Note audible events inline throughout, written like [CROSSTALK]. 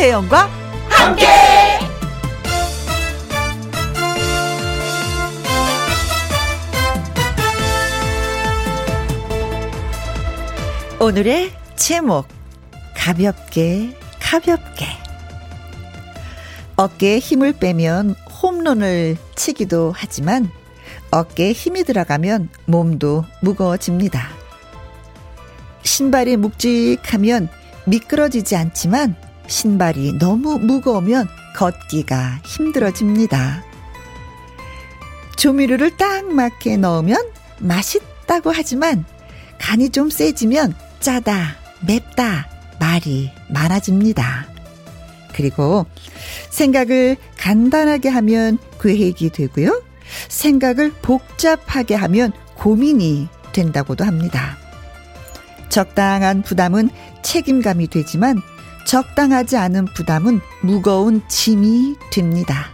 김혜영과 함께. 오늘의 제목 가볍게 가볍게 어깨에 힘을 빼면 홈런을 치기도 하지만 어깨에 힘이 들어가면 몸도 무거워집니다. 신발이 묵직하면 미끄러지지 않지만 신발이 너무 무거우면 걷기가 힘들어집니다. 조미료를 딱 맞게 넣으면 맛있다고 하지만 간이 좀 세지면 짜다, 맵다 말이 많아집니다. 그리고 생각을 간단하게 하면 계획이 되고요. 생각을 복잡하게 하면 고민이 된다고도 합니다. 적당한 부담은 책임감이 되지만 적당하지 않은 부담은 무거운 짐이 됩니다.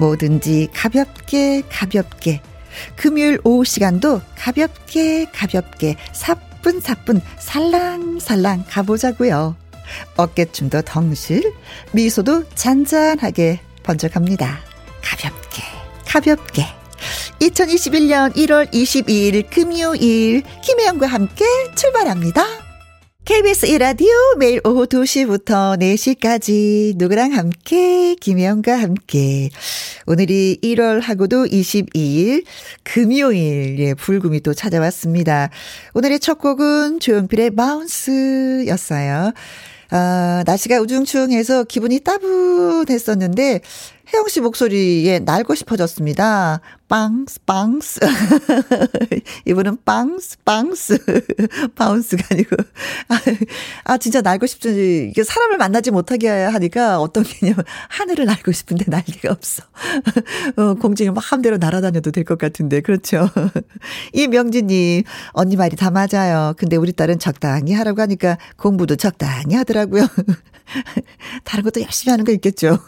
뭐든지 가볍게 가볍게 금요일 오후 시간도 가볍게 가볍게 사뿐사뿐 살랑살랑 가보자고요. 어깨춤도 덩실 미소도 잔잔하게 번져갑니다. 가볍게 가볍게 2021년 1월 22일 금요일 김혜영과 함께 출발합니다. KBS 이라디오 매일 오후 2시부터 4시까지 누구랑 함께 김혜영과 함께 오늘이 1월하고도 22일 금요일 예 불금이 또 찾아왔습니다. 오늘의 첫 곡은 조용필의 마운스였어요. 아, 날씨가 우중충해서 기분이 따분했었는데 혜영 씨 목소리에 날고 싶어졌습니다. 빵스, 빵스. [LAUGHS] 이분은 빵스, 빵스. [LAUGHS] 바운스가 아니고. 아, 아, 진짜 날고 싶지. 이게 사람을 만나지 못하게 하니까 어떤 개념, 하늘을 날고 싶은데 날개가 없어. [LAUGHS] 어, 공중에 마음대로 날아다녀도 될 것 같은데. 그렇죠. 이명진님, 언니 말이 다 맞아요. 근데 우리 딸은 적당히 하라고 하니까 공부도 적당히 하더라고요. 다른 것도 열심히 하는 거 있겠죠.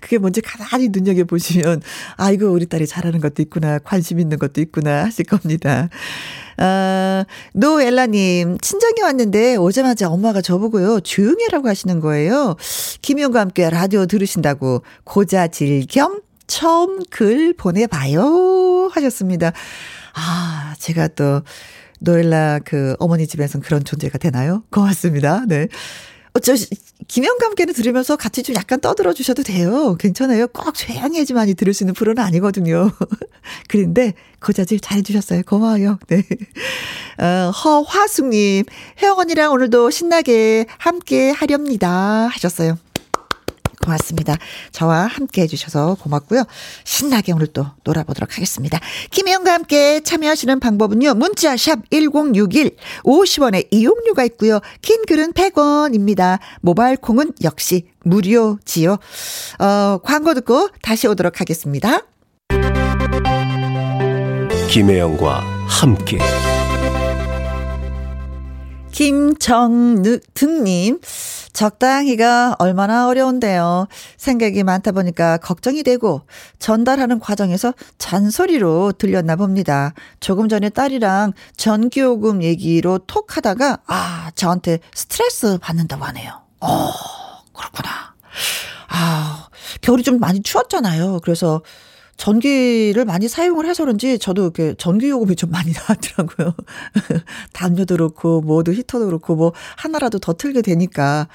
그게 뭔지 가만 히 눈여겨보시면, [LAUGHS] 아이고, 우리 딸이 잘하는 것도 있구나, 관심 있는 것도 있구나 하실 겁니다. 아, 노엘라님, 친정에 왔는데 오자마자 엄마가 저보고요, 조용히 하라고 하시는 거예요. 김용과 함께 라디오 들으신다고 고자질 겸 처음 글 보내봐요 하셨습니다. 아, 제가 또, 노엘라 그 어머니 집에선 그런 존재가 되나요? 고맙습니다. 네. 어, 저, 함께는 들으면서 같이 좀 약간 떠들어 주셔도 돼요. 괜찮아요. 꼭 조용해야지만이 들을 수 있는 프로는 아니거든요. [LAUGHS] 그런데 고자질 잘해 주셨어요. 고마워요. 네. 어, 허화숙님, 혜영 언니랑 오늘도 신나게 함께 하렵니다. 하셨어요. 고맙습니다. 저와 함께 해주셔서 고맙고요. 신나게 오늘 또 놀아보도록 하겠습니다. 김혜영과 함께 참여하시는 방법은요. 문자 샵 1061, 50원의 이용료가 있고요. 긴 글은 100원입니다. 모바일 콩은 역시 무료지요. 어, 광고 듣고 다시 오도록 하겠습니다. 김혜영과 함께 김정등님, 적당히가 얼마나 어려운데요. 생각이 많다 보니까 걱정이 되고 전달하는 과정에서 잔소리로 들렸나 봅니다. 조금 전에 딸이랑 전기요금 얘기로 톡 하다가, 아, 저한테 스트레스 받는다고 하네요. 어, 그렇구나. 아, 겨울이 좀 많이 추웠잖아요. 그래서 전기를 많이 사용을 해서 그런지 저도 이렇게 전기 요금이 좀 많이 [LAUGHS] 나왔더라고요. [LAUGHS] 담요도 그렇고 뭐도 히터도 그렇고 뭐 하나라도 더 틀게 되니까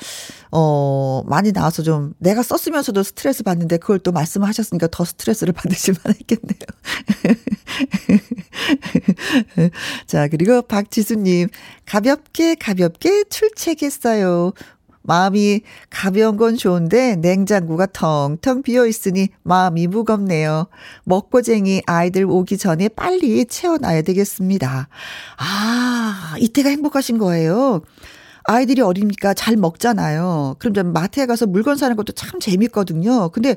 어 많이 나와서 좀 내가 썼으면서도 스트레스 받는데 그걸 또 말씀하셨으니까 더 스트레스를 [LAUGHS] 받으실 만 했겠네요. 자 그리고 박지수님 가볍게 가볍게 출첵했어요. 마음이 가벼운 건 좋은데 냉장고가 텅텅 비어 있으니 마음이 무겁네요. 먹고쟁이 아이들 오기 전에 빨리 채워놔야 되겠습니다. 아, 이때가 행복하신 거예요. 아이들이 어리니까 잘 먹잖아요. 그럼 좀 마트에 가서 물건 사는 것도 참 재밌거든요. 근데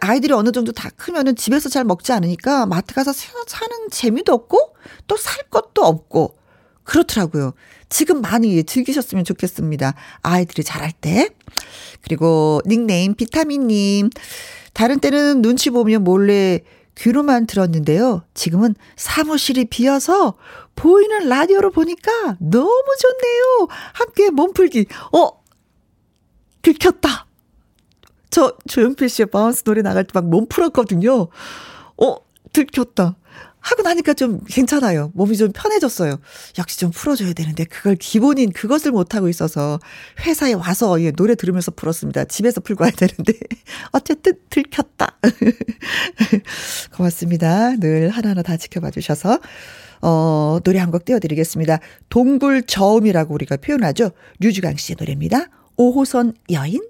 아이들이 어느 정도 다 크면은 집에서 잘 먹지 않으니까 마트 가서 사는 재미도 없고 또 살 것도 없고 그렇더라고요. 지금 많이 즐기셨으면 좋겠습니다. 아이들이 잘할 때. 그리고 닉네임 비타민님. 다른 때는 눈치 보면 몰래 귀로만 들었는데요. 지금은 사무실이 비어서 보이는 라디오로 보니까 너무 좋네요. 함께 몸풀기. 어, 들켰다. 저 조용필 씨의 바운스 노래 나갈 때 막 몸 풀었거든요. 어, 들켰다. 하고 나니까 좀 괜찮아요. 몸이 좀 편해졌어요. 역시 좀 풀어줘야 되는데 그걸 기본인 그것을 못하고 있어서 회사에 와서 예, 노래 들으면서 풀었습니다. 집에서 풀고 와야 되는데 [LAUGHS] 어쨌든 들켰다. [LAUGHS] 고맙습니다. 늘 하나하나 다 지켜봐 주셔서 어, 노래 한 곡 띄워드리겠습니다. 동굴 저음이라고 우리가 표현하죠. 류주강 씨의 노래입니다. 5호선 여인.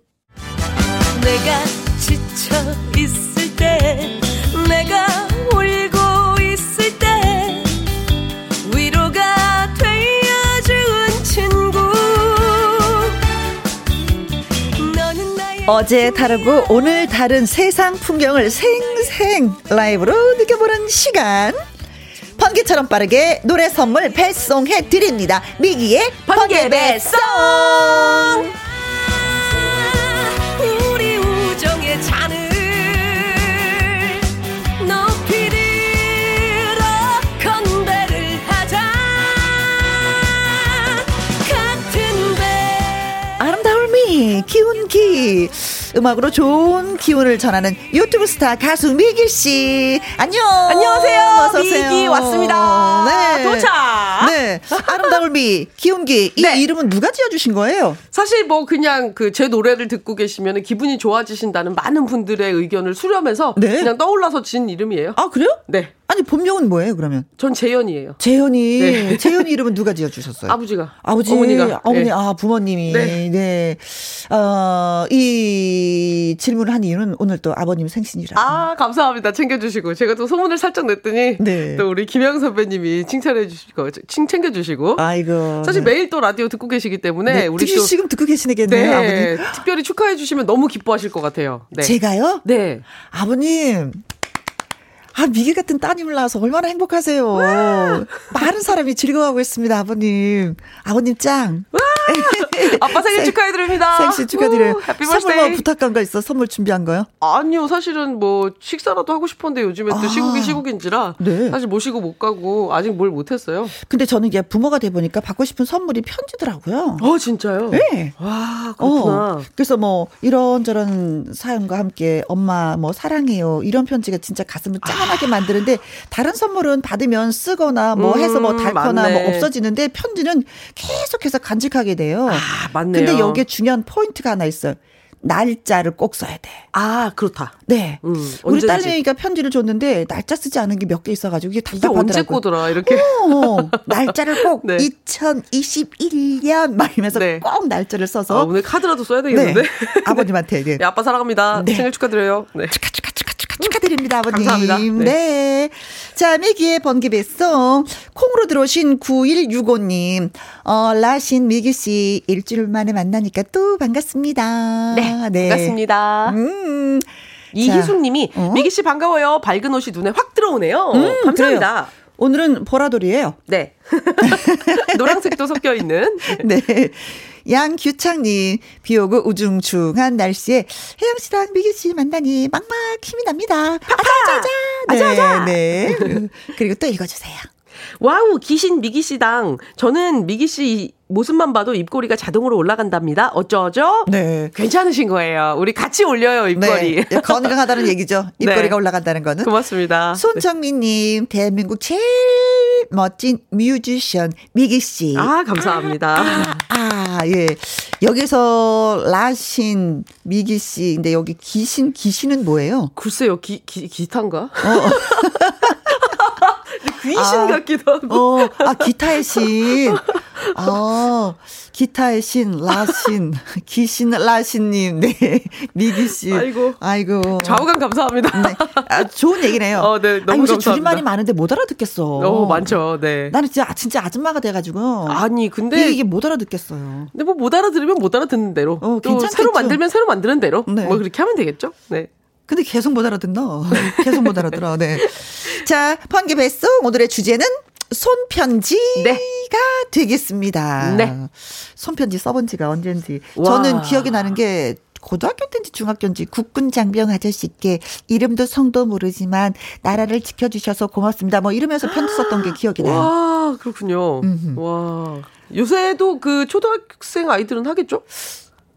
내가 지쳐 있을 때 내가 울고 어제 다르고 오늘 다른 세상 풍경을 생생 라이브로 느껴보는 시간. 번개처럼 빠르게 노래 선물 배송해 드립니다. 미기의 번개 배송. 우리 우정의 잔을 기운기 음악으로 좋은 기운을 전하는 유튜브 스타 가수 미기 씨 안녕 안녕하세요. 어서 오세요. 미기 왔습니다. 도착. 네 아름다울 미 기운기 이 네. 이름은 누가 지어주신 거예요? 사실 뭐 그냥 그 제 노래를 듣고 계시면 기분이 좋아지신다는 많은 분들의 의견을 수렴해서 네. 그냥 떠올라서 진 이름이에요. 아 그래요? 네. 아니 본명은 뭐예요 그러면? 전 재현이에요. 재현이 네. 재현이 이름은 누가 지어주셨어요? 아버지가. 아버지, 어머니가. 어머니, 네. 아, 부모님이. 네. 네. 어, 이 질문을 한 이유는 오늘 또 아버님 생신이라. 아, 감사합니다. 챙겨주시고. 제가 또 소문을 살짝 냈더니. 네. 또 우리 김영 선배님이 칭찬해 주시고, 칭 챙겨주시고. 아이고. 사실 네. 매일 또 라디오 듣고 계시기 때문에. 네, 우리 지금, 또. 지금 듣고 계시겠네요, 네. 아버님. 특별히 축하해 주시면 너무 기뻐하실 것 같아요. 네. 제가요? 네. 아버님. 아, 미개 같은 따님을 낳아서 얼마나 행복하세요. 많은 사람이 즐거워하고 있습니다, 아버님. 아버님 짱. [LAUGHS] 아빠 생일 생- 축하해드립니다. 생신 축하드려요. 선물 뭐. 부탁한 거 있어? 선물 준비한 거요? 아니요, 사실은 뭐 식사라도 하고 싶었는데 요즘에 또 아. 시국이 시국인지라 네. 사실 모시고 못 가고 아직 뭘 못했어요. 근데 저는 이게 부모가 돼 보니까 받고 싶은 선물이 편지더라고요. 어, 진짜요? 네. 와, 그렇구나. 어, 그래서 뭐 이런저런 사연과 함께 엄마 뭐 사랑해요 이런 편지가 진짜 가슴을 짠하게 만드는데 다른 선물은 받으면 쓰거나 뭐 음, 해서 뭐 닳거나 맞네. 뭐 없어지는데 편지는 계속해서 간직하게 돼요. 아, 맞네요. 근데 여기에 중요한 포인트가 하나 있어요. 날짜를 꼭 써야 돼. 아, 그렇다. 네. 음, 우리. 딸내미가 편지를 줬는데 날짜 쓰지 않은 게 몇 개 있어가지고 이게 이게 언제. 거더라, 이렇게. 어, 날짜를 꼭 [LAUGHS] 네. 2021년 막 이러면서 네. 꼭 날짜를 아, 써서 오늘 카드라도 써야 네. 되겠는데. 아버님한테 네. [LAUGHS] 네, 아빠 사랑합니다. 네. 생일 축하드려요. 네. 축하 축하 축하 축하 축하드립니다 아버님. 감사합니다. 네. 네. 자 미기의 번개 배송 콩으로 들어오신 9165님 어 라신 미기 씨 일주일 만에 만나니까 또 반갑습니다. 네, 반갑습니다. 음. 이희숙 님이 어? 미기 씨 반가워요. 밝은 옷이 눈에 확 들어오네요. 음, 감사합니다. 그래요. 오늘은 보라돌이에요. 네. [LAUGHS] 노란색도 섞여 있는. 네. 양규창님, 비 오고 우중충한 날씨에 혜영 씨랑 미기 씨 만나니 막막 힘이 납니다. 아자아자. 아자아자. 네, 네. 그리고 또 읽어주세요. 와우, 기신 미기 씨당. 저는 미기 씨 모습만 봐도 입꼬리가 자동으로 올라간답니다. 어쩌죠? 네. 괜찮으신 거예요. 우리 같이 올려요, 입꼬리. 네. 건강하다는 얘기죠. [LAUGHS] 입꼬리가 네. 올라간다는 거는. 고맙습니다. 손정민님, 대한민국 제일 멋진 뮤지션 미기 씨. 아, 감사합니다. 아, 예. 여기서 라신 미기 씨인데 여기 기신 기신은 뭐예요? 글쎄요, 기, 기, 기타인가? 어. [LAUGHS] 귀신 아. 같기도 하고. 어, 아, 기타의 신. 아, 기타의 신, 라신, 기신, 라신님, 네. 미기 씨. 아이고. 아이고. 좌우간 감사합니다. 네. 아, 좋은 얘기네요. 어, 네, 너무 아니, 요새 감사합니다. 줄임말이 많은데 못 알아듣겠어. 어, 많죠, 네. 나는 진짜, 진짜 아줌마가 돼가지고. 아니, 근데. 이게, 이게 못 알아듣겠어요. 근데 뭐 못 알아들으면 못 알아듣는 대로. 어, 또 괜찮겠죠. 새로 만들면 새로 만드는 대로. 네. 뭐 그렇게 하면 되겠죠? 네. 근데 계속 못 알아듣나? 계속 못 알아들어, 네. 자, 번개 배송. 오늘의 주제는 손편지가 네. 되겠습니다. 네. 손편지 써본 지가 언젠지. 와. 저는 기억이 나는 게 고등학교 때인지 중학교인지 국군 장병 아저씨께 이름도 성도 모르지만 나라를 지켜주셔서 고맙습니다. 뭐 이러면서 편지 썼던 게 기억이 나요. 와, 그렇군요. 음흠. 와. 요새도 그 초등학생 아이들은 하겠죠?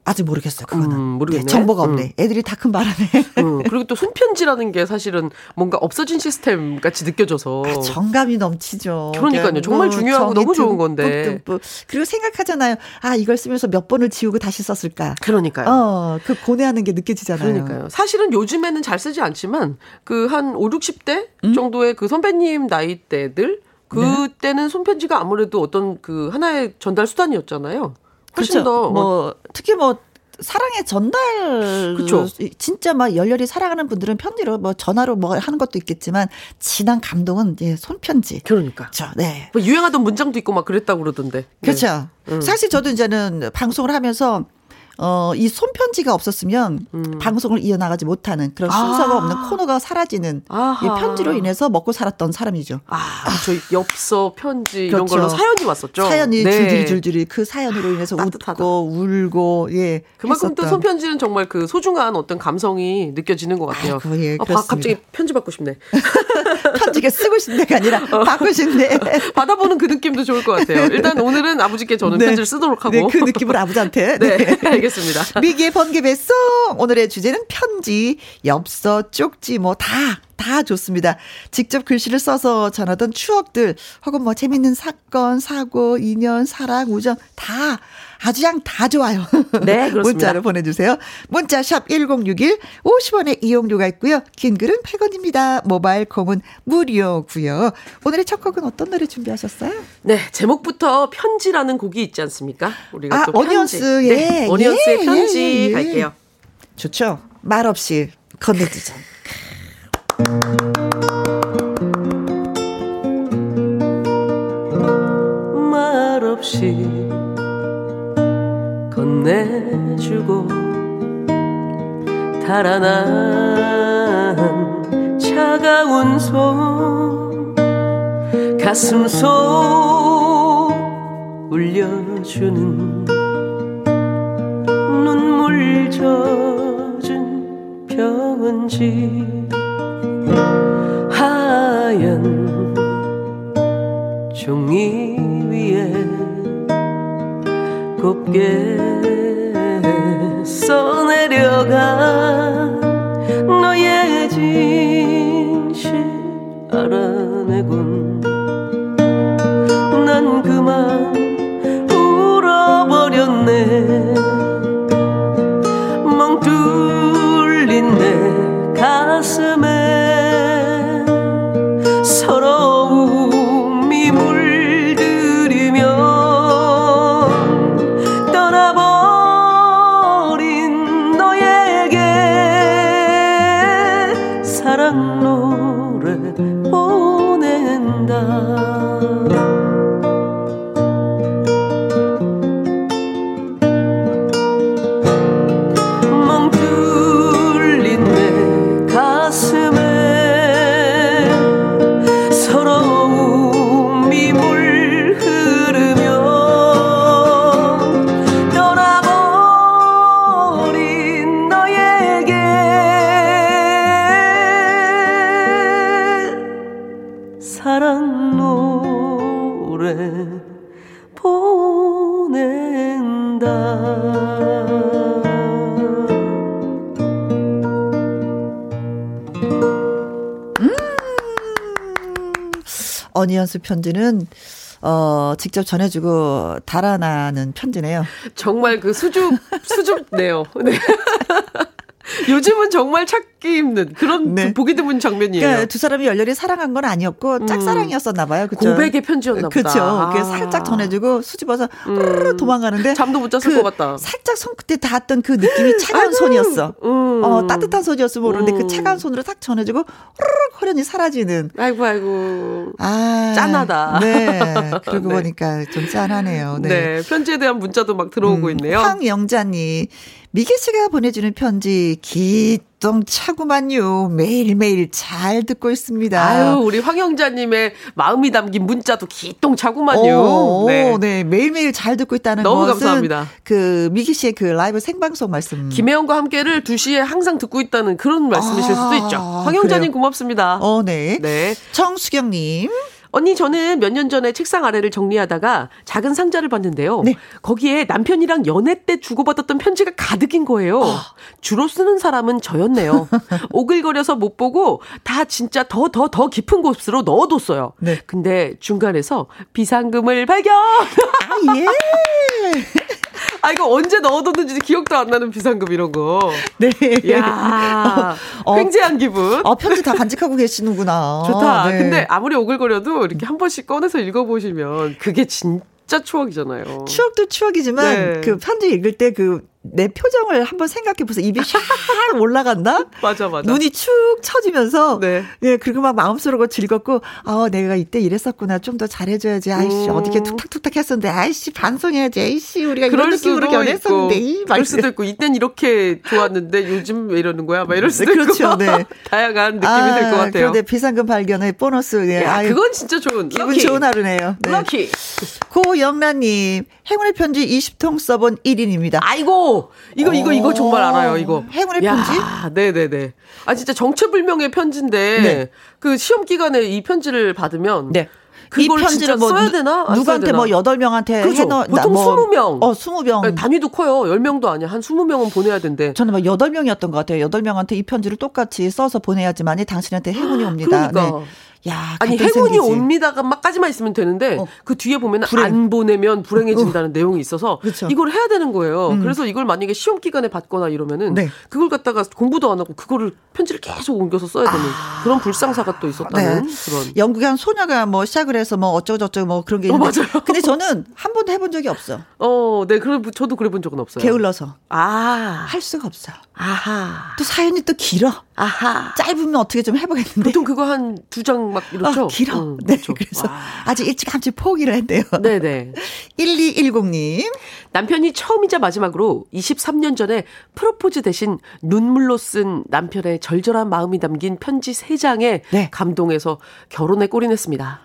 아직 모르겠어요. 그거는 음, 모르겠네. 네, 정보가 없네. 애들이 다 큰 바람에 음, 그리고 또 손편지라는 게 사실은 뭔가 없어진 시스템 같이 느껴져서. 아, 정감이 넘치죠. 그러니까요. 그냥 정말 뭐 중요하고 너무 좋은 건데. 듬뿍. 그리고 생각하잖아요. 아 이걸 쓰면서 몇 번을 지우고 다시 썼을까. 그러니까요. 어, 그 고뇌하는 게 느껴지잖아요. 그러니까요. 사실은 요즘에는 잘 쓰지 않지만 그 한 5, 60대 음? 정도의 그 선배님 나이대들 네. 그때는 손편지가 아무래도 어떤 그 하나의 전달 수단이었잖아요. 훨씬 그렇죠. 더뭐 특히 뭐 사랑의 전달 그쵸. 진짜 막 열렬히 사랑하는 분들은 편지로 뭐 전화로 뭐 하는 것도 있겠지만 진한 감동은 이제 손편지. 그러니까 그렇죠. 네. 뭐 유행하던 문장도 있고 막 그랬다고 그러던데. 네. 그렇죠. 음. 사실 저도 이제는 방송을 하면서 어, 이 손편지가 없었으면 방송을 이어나가지 못하는 그런 순서가 음. 아. 없는 코너가 사라지는. 이 편지로 인해서 먹고 살았던 사람이죠. 아, 저 엽서, 편지 이런 그렇죠. 걸로 사연이 왔었죠. 사연이 네. 줄줄이 줄줄이 그 사연으로 인해서 따뜻하다. 웃고 울고 예. 그만큼 또 했었던. 손편지는 정말 그 소중한 어떤 감성이 느껴지는 것 같아요. 아이고, 예, 아, 바-. 갑자기 편지 받고 싶네. [LAUGHS] 편지가 쓰고 싶네가 아니라 [LAUGHS] 어. 받고 싶네. [LAUGHS] 받아보는 그 느낌도 좋을 것 같아요. 일단 오늘은 아버지께 저는 네. 편지를 쓰도록 하고. 네, 그 느낌을 아버지한테. 네, 네. 알겠습니다. [LAUGHS] 미기의 번개 배송 오늘의 주제는 편지, 엽서, 쪽지 뭐 다 다 좋습니다. 직접 글씨를 써서 전하던 추억들 혹은 뭐 재밌는 사건, 사고, 인연, 사랑, 우정 다 아주 그냥 다 좋아요. 네, [LAUGHS] 그렇습니다. 문자로 보내주세요. 문자 샵 1061, 50원의 이용료가 있고요. 긴 글은 100원입니다. 모바일 콤은 무료고요. 오늘의 첫 곡은 어떤 노래 준비하셨어요? 네, 제목부터 편지라는 곡이 있지 않습니까? 우리가 아, 또 편지. 어니언스, 네, 예, 어니언스의 예, 편지 예, 예. 갈게요. 좋죠. 말 없이 건네주죠. 달아난 차가운 손 가슴 속 울려주는 눈물 젖은 편지 하얀 종이 위에 곱게 어니언스 편지는 어 직접 전해주고 달아나는 편지네요. 정말 그 수줍 수줍네요. 네. [LAUGHS] 요즘은 정말 찾 기 힘든 그런 네. 그 보기 드문 장면이에요. 그러니까 두 사람이 열렬히 사랑한 건 아니었고 짝사랑이었었나 봐요. 그쵸? 고백의 편지였나 보다. 그렇죠. 아. 그 살짝 전해주고 수집어서 으르르 도망가는데 잠도 못 잤을 그 것 같다. 살짝 손 끝에 닿았던 그 느낌이 차가운 아이고. 손이었어. 음. 어 따뜻한 손이었으면 모르는데 음. 그 차가운 손으로 딱 전해주고 허련히 사라지는. 아이고 아이고. 아 짠하다. 네. [LAUGHS] 그러고 네. 보니까 좀 짠하네요. 네. 네. 편지에 대한 문자도 막 들어오고 음, 있네요. 황영자님, 미기 씨가 보내주는 편지 기똥차구만요. 매일매일 잘 듣고 있습니다. 아유, 우리 황영자님의 마음이 담긴 문자도 기똥차구만요. 오, 네. 네. 매일매일 잘 듣고 있다는 너무 것은 감사합니다. 그 미기 씨의 그 라이브 생방송 말씀. 김혜영과 함께를 2시에 항상 듣고 있다는 그런 말씀이실 수도 아, 있죠. 황영자님? 고맙습니다. 어, 네. 네. 정수경님. 언니 저는 몇 년 전에 책상 아래를 정리하다가 작은 상자를 봤는데요. 네. 거기에 남편이랑 연애 때 주고받았던 편지가 가득인 거예요. 아. 주로 쓰는 사람은 저였네요. [LAUGHS] 오글거려서 못 보고 다 진짜 더 더 더 깊은 곳으로 넣어뒀어요. 네. 근데 중간에서 비상금을 발견. 아, 예. [LAUGHS] 아 이거 언제 넣어뒀는지 기억도 안 나는 비상금 이런 거. 네. 야 [LAUGHS] 어, 횡재한 기분. 어, 편지 다 간직하고 계시는구나. 좋다. 네. 근데 아무리 오글거려도 이렇게 한 번씩 꺼내서 읽어보시면 그게 진짜 추억이잖아요. 추억도 추억이지만 네. 그 편지 읽을 때그 내 표정을 한번 생각해 보세요. 입이 샥 올라간다. [LAUGHS] 맞아, 맞아. 눈이 축 처지면서 네. 예 그리고 막 마음속으로 즐겁고 아 내가 이때 이랬었구나 좀 더 잘해줘야지 아이씨 음. 어떻게 툭탁툭탁 했었는데 아이씨 반성해야지 아이씨 우리가 이런 느낌으로 있고, 연애했었는데 이 그럴 수도 있고, 이땐 이렇게 좋았는데 요즘 왜 이러는 거야? 막 이럴 수도 그렇죠, 있고. 네. [LAUGHS] 다양한 느낌이 들것 같아요. 그런데 비상금 발견의 보너스 예, 야, 아유, 그건 진짜 좋은. 기분 럭키. 좋은 하루네요. 네. 럭키. 고영란님 행운의 편지 20통 써본 1인입니다. 아이고, 이거, 이거, 이거 정말 알아요, 이거. 행운의 야, 편지? 네네네. 아, 진짜 정체불명의 편지인데, 네. 그 시험 기간에 이 편지를 받으면, 네. 그걸 진짜 써야 되나? 안 누구한테 뭐? 여덟 명한테 그렇죠. 해놓 보통 20명. 어, 20명. 아니, 단위도 커요. 10명도 아니야. 한 20명은 보내야 된대. 저는 막 여덟 명이었던 것 같아요. 여덟 명한테 이 편지를 똑같이 써서 보내야지만이 당신한테 행운이 옵니다. 그러니까. 네. 야, 아니 행운이 생기지. 옵니다가 막까지만 있으면 되는데 어. 그 뒤에 보면 불행. 안 보내면 불행해진다는 내용이 있어서 그쵸. 이걸 해야 되는 거예요. 음. 그래서 이걸 만약에 시험 기간에 받거나 이러면은 네. 그걸 갖다가 공부도 안 하고 그거를 편지를 계속 옮겨서 써야 되는 그런 불상사가 또 있었다는 아. 네. 그런. 영국의 한 소녀가 뭐 시작을 해서 뭐 어쩌고저쩌고 뭐 그런 게 어, 있는데. 맞아요. 근데 저는 한 번도 해본 적이 없어. 어, 네, 그래 저도 그래 본 적은 없어요. 게을러서. 아, 할 수가 없어. 아하, 또 사연이 또 길어. 아하. 짧으면 어떻게 좀 해보겠는데. 보통 그거 한 두 장 막 이렇죠. 아, 길어. 음, 네. 그렇죠. 그래서 와. 아직 일찌감치 포기를 했대요. 네네. [LAUGHS] 1210님. 남편이 처음이자 마지막으로 23년 전에 프로포즈 대신 눈물로 쓴 남편의 절절한 마음이 담긴 편지 3장에 네. 감동해서 결혼에 꼴인했습니다.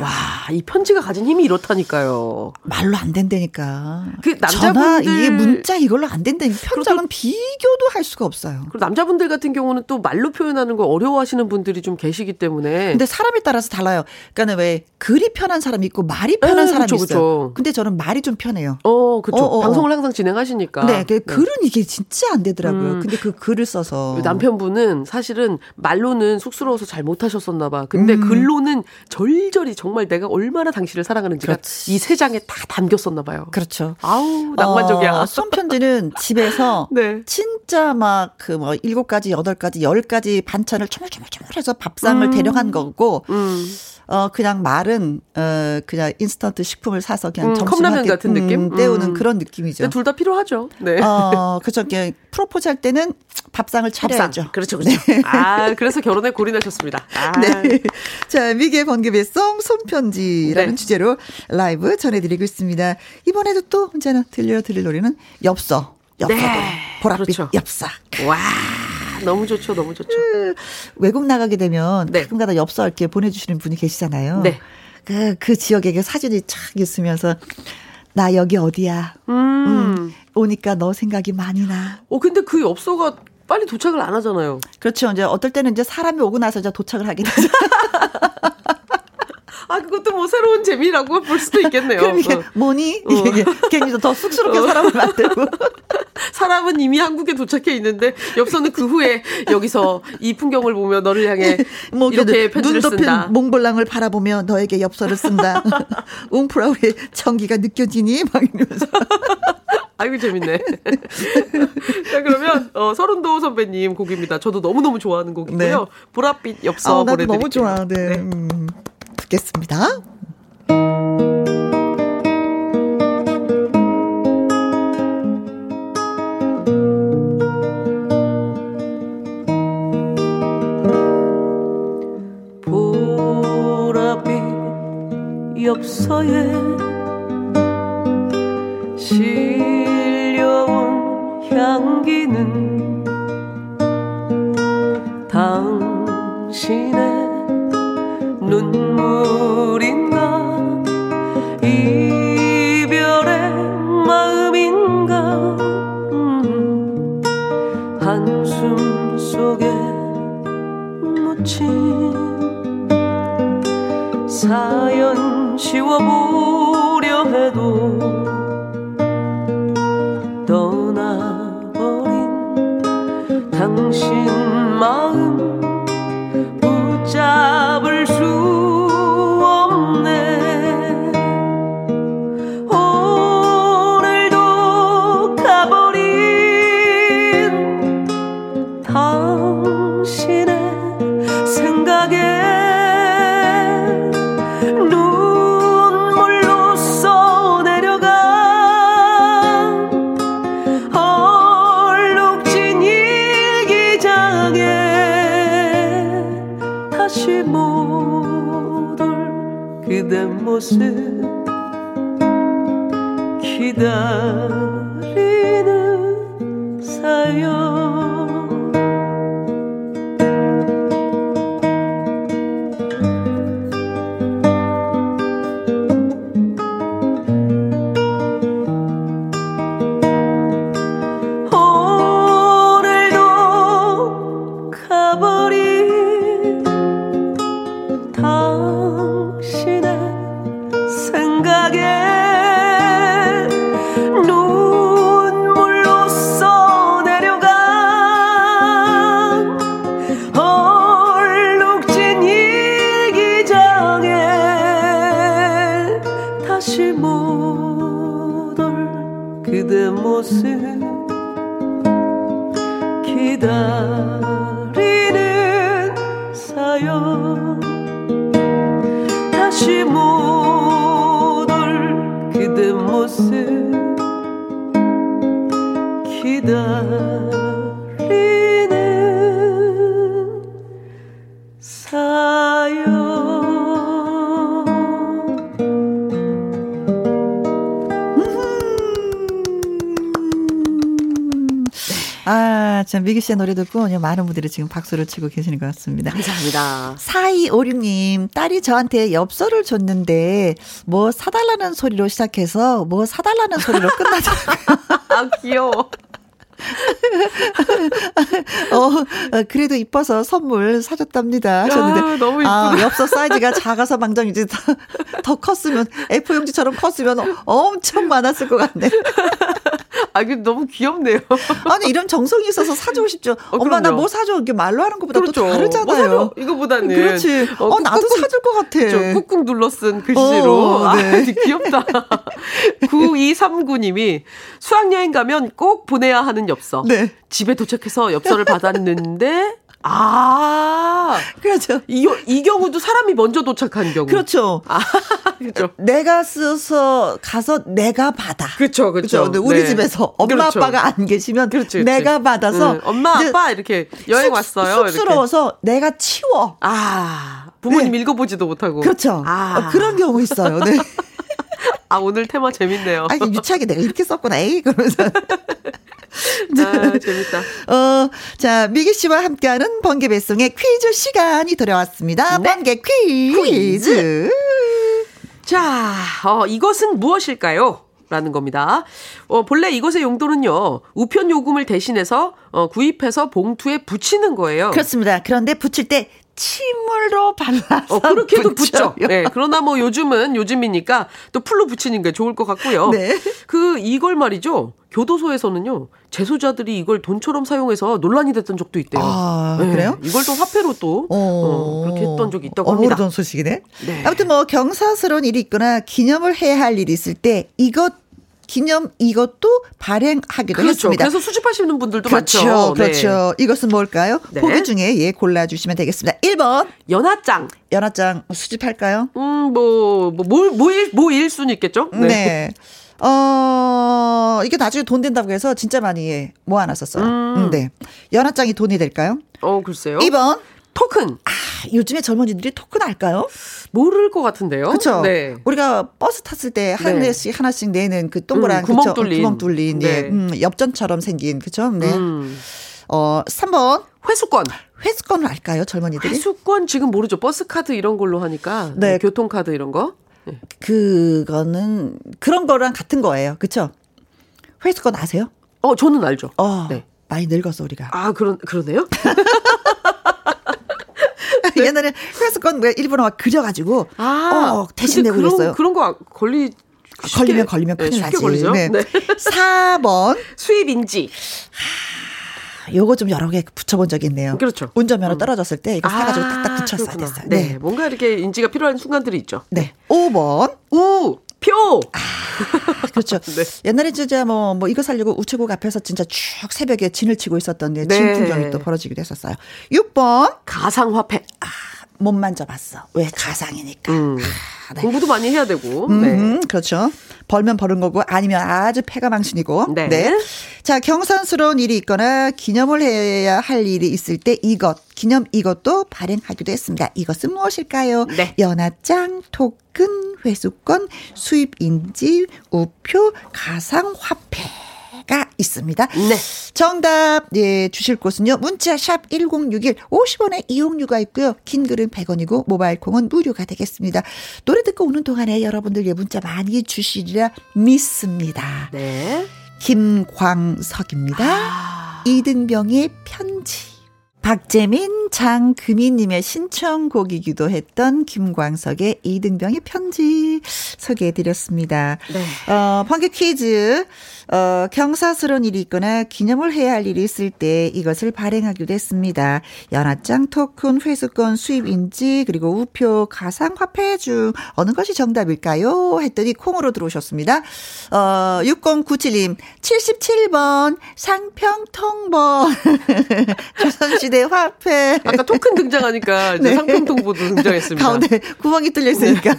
와, 이 편지가 가진 힘이 이렇다니까요. 말로 안 된다니까. 그 전화, 남자분들- 이게 문자 이걸로 안 된다니까. 편장은 비교도 할 수가 없어요. 그리고 남자분들 같은 경우는 또 말로 표현하는 걸 어려워하시는 분들이 좀 계시기 때문에. 근데 사람에 따라서 달라요. 그러니까 왜 글이 편한 사람이 있고 말이 편한 에, 사람이 그쵸, 있어요. 그쵸. 근데 저는 말이 좀 편해요. 어, 그쵸. 어, 어, 어. 방송을 항상 진행하시니까. 네, 그 글은 이게 진짜 안 되더라고요. 음. 근데 그 글을 써서 남편분은 사실은 말로는 쑥스러워서 잘 못하셨었나 봐. 근데 음. 글로는 절절히 정말 내가 얼마나 당신을 사랑하는지가. 이 세 장에 다 담겼었나 봐요. 그렇죠. 아우 낭만적이야. 어, 손편지는 집에서 [LAUGHS] 네. 진짜 막 그 뭐 일곱 가지, 여덟 가지, 열 가지 반찬을 초물초물초물해서 밥상을 음. 대령한 거고 음. 어 그냥 말은 어 그냥 인스턴트 식품을 사서 그냥 음, 컵라면 같은 느낌? 때우는 음. 그런 느낌이죠. 둘 다 필요하죠. 네. 어, 그렇죠. 프로포즈 할 때는 밥상을 차려야죠. 그렇죠, 그렇죠. 아, 그래서 결혼에 골인하셨습니다. 아, 네. 자, 미개 번개의 송 손편지라는 네. 주제로 라이브 전해드리고 있습니다. 이번에도 또 언제나 들려드릴 노래는 엽서. 엽서 네. 보랏빛 그렇죠. 엽서. 와, 너무 좋죠, 너무 좋죠. 외국 나가게 되면 네. 가끔가다 엽서 이렇게 보내주시는 분이 계시잖아요. 네. 그, 그 지역에 그 사진이 촥 있으면서 나 여기 어디야. 음. 오니까 너 생각이 많이 나. 어, 근데 그 엽서가 빨리 도착을 안 하잖아요. 그렇죠. 이제 어떨 때는 이제 사람이 오고 나서 이제 도착을 하게 되죠. [LAUGHS] 아, 그것도 뭐 새로운 재미라고 볼 수도 있겠네요. 그럼 이게 어. 뭐니? 어. 이게 괜히 더 쑥스럽게 사람을 만들고. [LAUGHS] 사람은 이미 한국에 도착해 있는데 엽서는 그 후에 여기서 이 풍경을 보며 너를 향해 [LAUGHS] 뭐 이렇게 눈 편지를 덮인 쓴다. 몽블랑을 바라보며 너에게 엽서를 쓴다. [LAUGHS] 웅프라우의 청기가 느껴지니? 막 이러면서. 아이고 재밌네. 자 그러면 어, 서른도 선배님 곡입니다. 저도 너무 너무 좋아하는 곡이고요. 보랏빛 엽서 아, 보내드릴게요. 너무 좋아. 네. 음, 듣겠습니다. 보랏빛 엽서에 실려온 향기는 당신의 사연 지워보려 해도 떠나버린 당신 그 다시 못 올 그대 모습 기다 참, 미기 씨의 노래 듣고 많은 분들이 지금 박수를 치고 계시는 것 같습니다. 감사합니다. 4256님, 딸이 저한테 엽서를 줬는데, 뭐 사달라는 소리로 시작해서, 뭐 사달라는 소리로 끝나더라고요. [LAUGHS] 아, 귀여워. [LAUGHS] 어, 어, 그래도 이뻐서 선물 사줬답니다. 하셨는데. 야, 너무 아, 이쁘다. 엽서 사이즈가 작아서 망정이지. 더, 더 컸으면, F용지처럼 컸으면 엄청 많았을 것 같네. [LAUGHS] 아, 이게 너무 귀엽네요. [LAUGHS] 아니, 이런 정성이 있어서 사주고 싶죠. 엄마, 나. 뭐 사줘? 이렇게 말로 하는 것보다 그렇죠. 또 다르잖아요. 뭐? 이거보다는. 그렇지. 어, 나도 꾹꾹- 사줄 것 같아. 저 꾹꾹 눌러 쓴 글씨로. 어, 아, 네. 귀엽다. 9239님이 수학여행 가면 꼭 보내야 하는 엽서. 네. 집에 도착해서 엽서를 받았는데, 아, 그렇죠. 이, 이 경우도 사람이 먼저 도착한 경우. 그렇죠. 아, [LAUGHS] 그렇죠. 내가 써서 가서 내가 받아. 그렇죠, 그렇죠. 그렇죠. 우리 네. 집에서 엄마 그렇죠. 아빠가 안 계시면 그렇지, 그렇지. 내가 받아서 응, 엄마, 아빠 이렇게 여행 쑥- 왔어요. 이렇게. 쑥스러워서 내가 치워. 아, 부모님 네. 읽어보지도 못하고. 그렇죠. 아, 어, 그런 경우 있어요. 네. [LAUGHS] 아, 오늘 테마 재밌네요. 아, 유치하게 내가 이렇게 썼구나. 에이, 그러면서. [LAUGHS] 아, 재밌다. 어, 자, 미기 씨와 함께하는 번개 배송의 퀴즈 시간이 돌아왔습니다. 네. 번개 퀴즈. 자, 어, 이것은 무엇일까요? 라는 겁니다. 어, 본래 이것의 용도는요, 우편 요금을 대신해서, 어, 구입해서 봉투에 붙이는 거예요. 그렇습니다. 그런데 붙일 때 침물로 발라서 어, 그렇게도 붙여요. 붙죠. 네, 그러나 뭐 요즘은 요즘이니까 또 풀로 붙이는 게 좋을 것 같고요. 네. 그, 이걸 말이죠. 교도소에서는요, 재소자들이 이걸 돈처럼 사용해서 논란이 됐던 적도 있대요. 아, 네, 그래요? 이걸 또 화폐로 또, 어, 그렇게 했던 적이 있다고 어, 합니다. 모르던 소식이네. 네. 아무튼 뭐 경사스러운 일이 있거나 기념을 해야 할 일이 있을 때 이것 기념 이것도 발행하기도 그렇죠. 했습니다. 그래서 수집하시는 분들도 그렇죠. 많죠. 네. 그렇죠. 이것은 뭘까요? 네. 보기 중에 예 골라 주시면 되겠습니다. 1번 연하장. 연하장 수집할까요? 음, 뭐, 뭐, 뭐, 뭐일, 뭐일 수는 있겠죠? 네. 어, 이게 나중에 돈 된다고 해서 진짜 많이 예, 모아놨었어요. 음, 네. 연하장이 돈이 될까요? 어, 글쎄요. 2번. 토큰. 아, 요즘에 젊은이들이 토큰 알까요? 모를 것 같은데요. 그렇죠. 네. 우리가 버스 탔을 때한 네. 하나씩 내는 그 동그란 음, 구멍 그쵸? 뚫린. 구멍 뚫린 예. 네. 음, 엽전처럼 생긴 그죠? 네. 음. 어, 3번 회수권. 회수권을 알까요, 젊은이들이? 회수권 지금 모르죠. 버스 카드 이런 걸로 하니까. 네. 네. 교통 카드 이런 거. 그거는 그런 거랑 같은 거예요. 그쵸 회수권 아세요? 어, 저는 알죠. 어. 네. 많이 늙었어, 우리가. 아, 그런, 그러네요? [LAUGHS] 옛날에 회수권 왜 일본어 막 그려가지고 아, 어, 대신 내고 그런, 그랬어요. 그런 거 걸리 쉽게- 걸리면 걸리면 네, 큰일 쉽게 나지. 걸리죠. 네. 네. 4번 수입 인지. 요거 좀 여러 개 붙여본 적이 있네요. 그렇죠. 운전면허 떨어졌을 때 이거 사가지고 아, 딱딱 붙였어야 그렇구나. 됐어요. 네. 네. 뭔가 이렇게 인지가 필요한 순간들이 있죠. 네. 5번. 우, 표. 그렇죠. [LAUGHS] 네. 옛날에 진짜 뭐, 뭐 이거 살려고 우체국 앞에서 진짜 쭉 새벽에 진을 치고 있었던 네. 네. 진 풍경이 또 벌어지기도 했었어요. 6번. 가상화폐. 못 만져봤어. 왜 가상이니까. 음. 아, 네. 공부도 많이 해야 되고. 음, 네. 그렇죠. 벌면 버는 거고 아니면 아주 패가 망신이고. 네. 자, 경산스러운 일이 있거나 기념을 해야 할 일이 있을 때 이것, 기념 이것도 발행하기도 했습니다. 이것은 무엇일까요? 네. 연하장, 토큰, 회수권, 수입인지, 우표, 가상화폐 가 있습니다. 네. 정답 예 주실 곳은요. 문자 샵 1061 50원의 이용료가 있고요. 긴 글은 100원이고 모바일 콩은 무료가 되겠습니다. 노래 듣고 오는 동안에 여러분들 예 문자 많이 주시리라 믿습니다. 네. 김광석입니다. 아. 이등병의 편지. 박재민, 장금희님의 신청곡이기도 했던 김광석의 이등병의 편지 소개해드렸습니다. 네. 어, 번개 퀴즈. 어, 경사스러운 일이 있거나 기념을 해야 할 일이 있을 때 이것을 발행하기도 했습니다. 연하장, 토큰, 회수권, 수입인지, 그리고 우표, 가상화폐 중 어느 것이 정답일까요? 했더니 콩으로 들어오셨습니다. 어, 6097님, 77번, 상평통번. [LAUGHS] 조선시대 화폐. 아까 토큰 등장하니까 [LAUGHS] 네. 상품통보도 등장했습니다. 가운데 구멍이 뚫려 있으니까.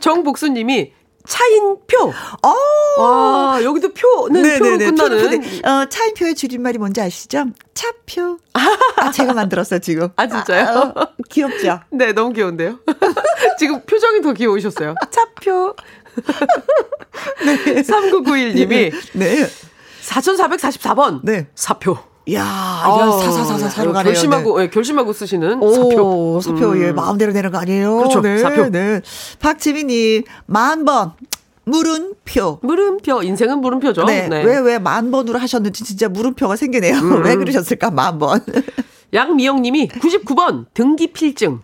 정복수님이 차인표. 어! 와, 여기도 표는 표로 끝나는. 표는 표네. 어, 차인표의 줄임말이 뭔지 아시죠? 차표. [LAUGHS] 아, 제가 만들었어요, 지금. 아, 진짜요? 어, 귀엽죠? [LAUGHS] 네, 너무 귀여운데요? [LAUGHS] 지금 표정이 더 귀여우셨어요. 차표. 네. 3991님이 네. 4444번. 네. 사표. 야, 아, 이거 사사사사 사로 가네요. 결심하고, 예, 결심하고 쓰시는 오, 사표. 사표. 음. 예, 마음대로 되는 거 아니에요? 그렇죠, 네, 사표. 네. 박지민님, 만 번. 물음표. 물음표. 인생은 물음표죠. 네. 네. 왜, 왜 만 번으로 하셨는지 진짜 물음표가 생기네요. 음. 왜 그러셨을까, 만 번. 양미영 님이 99번 등기 필증.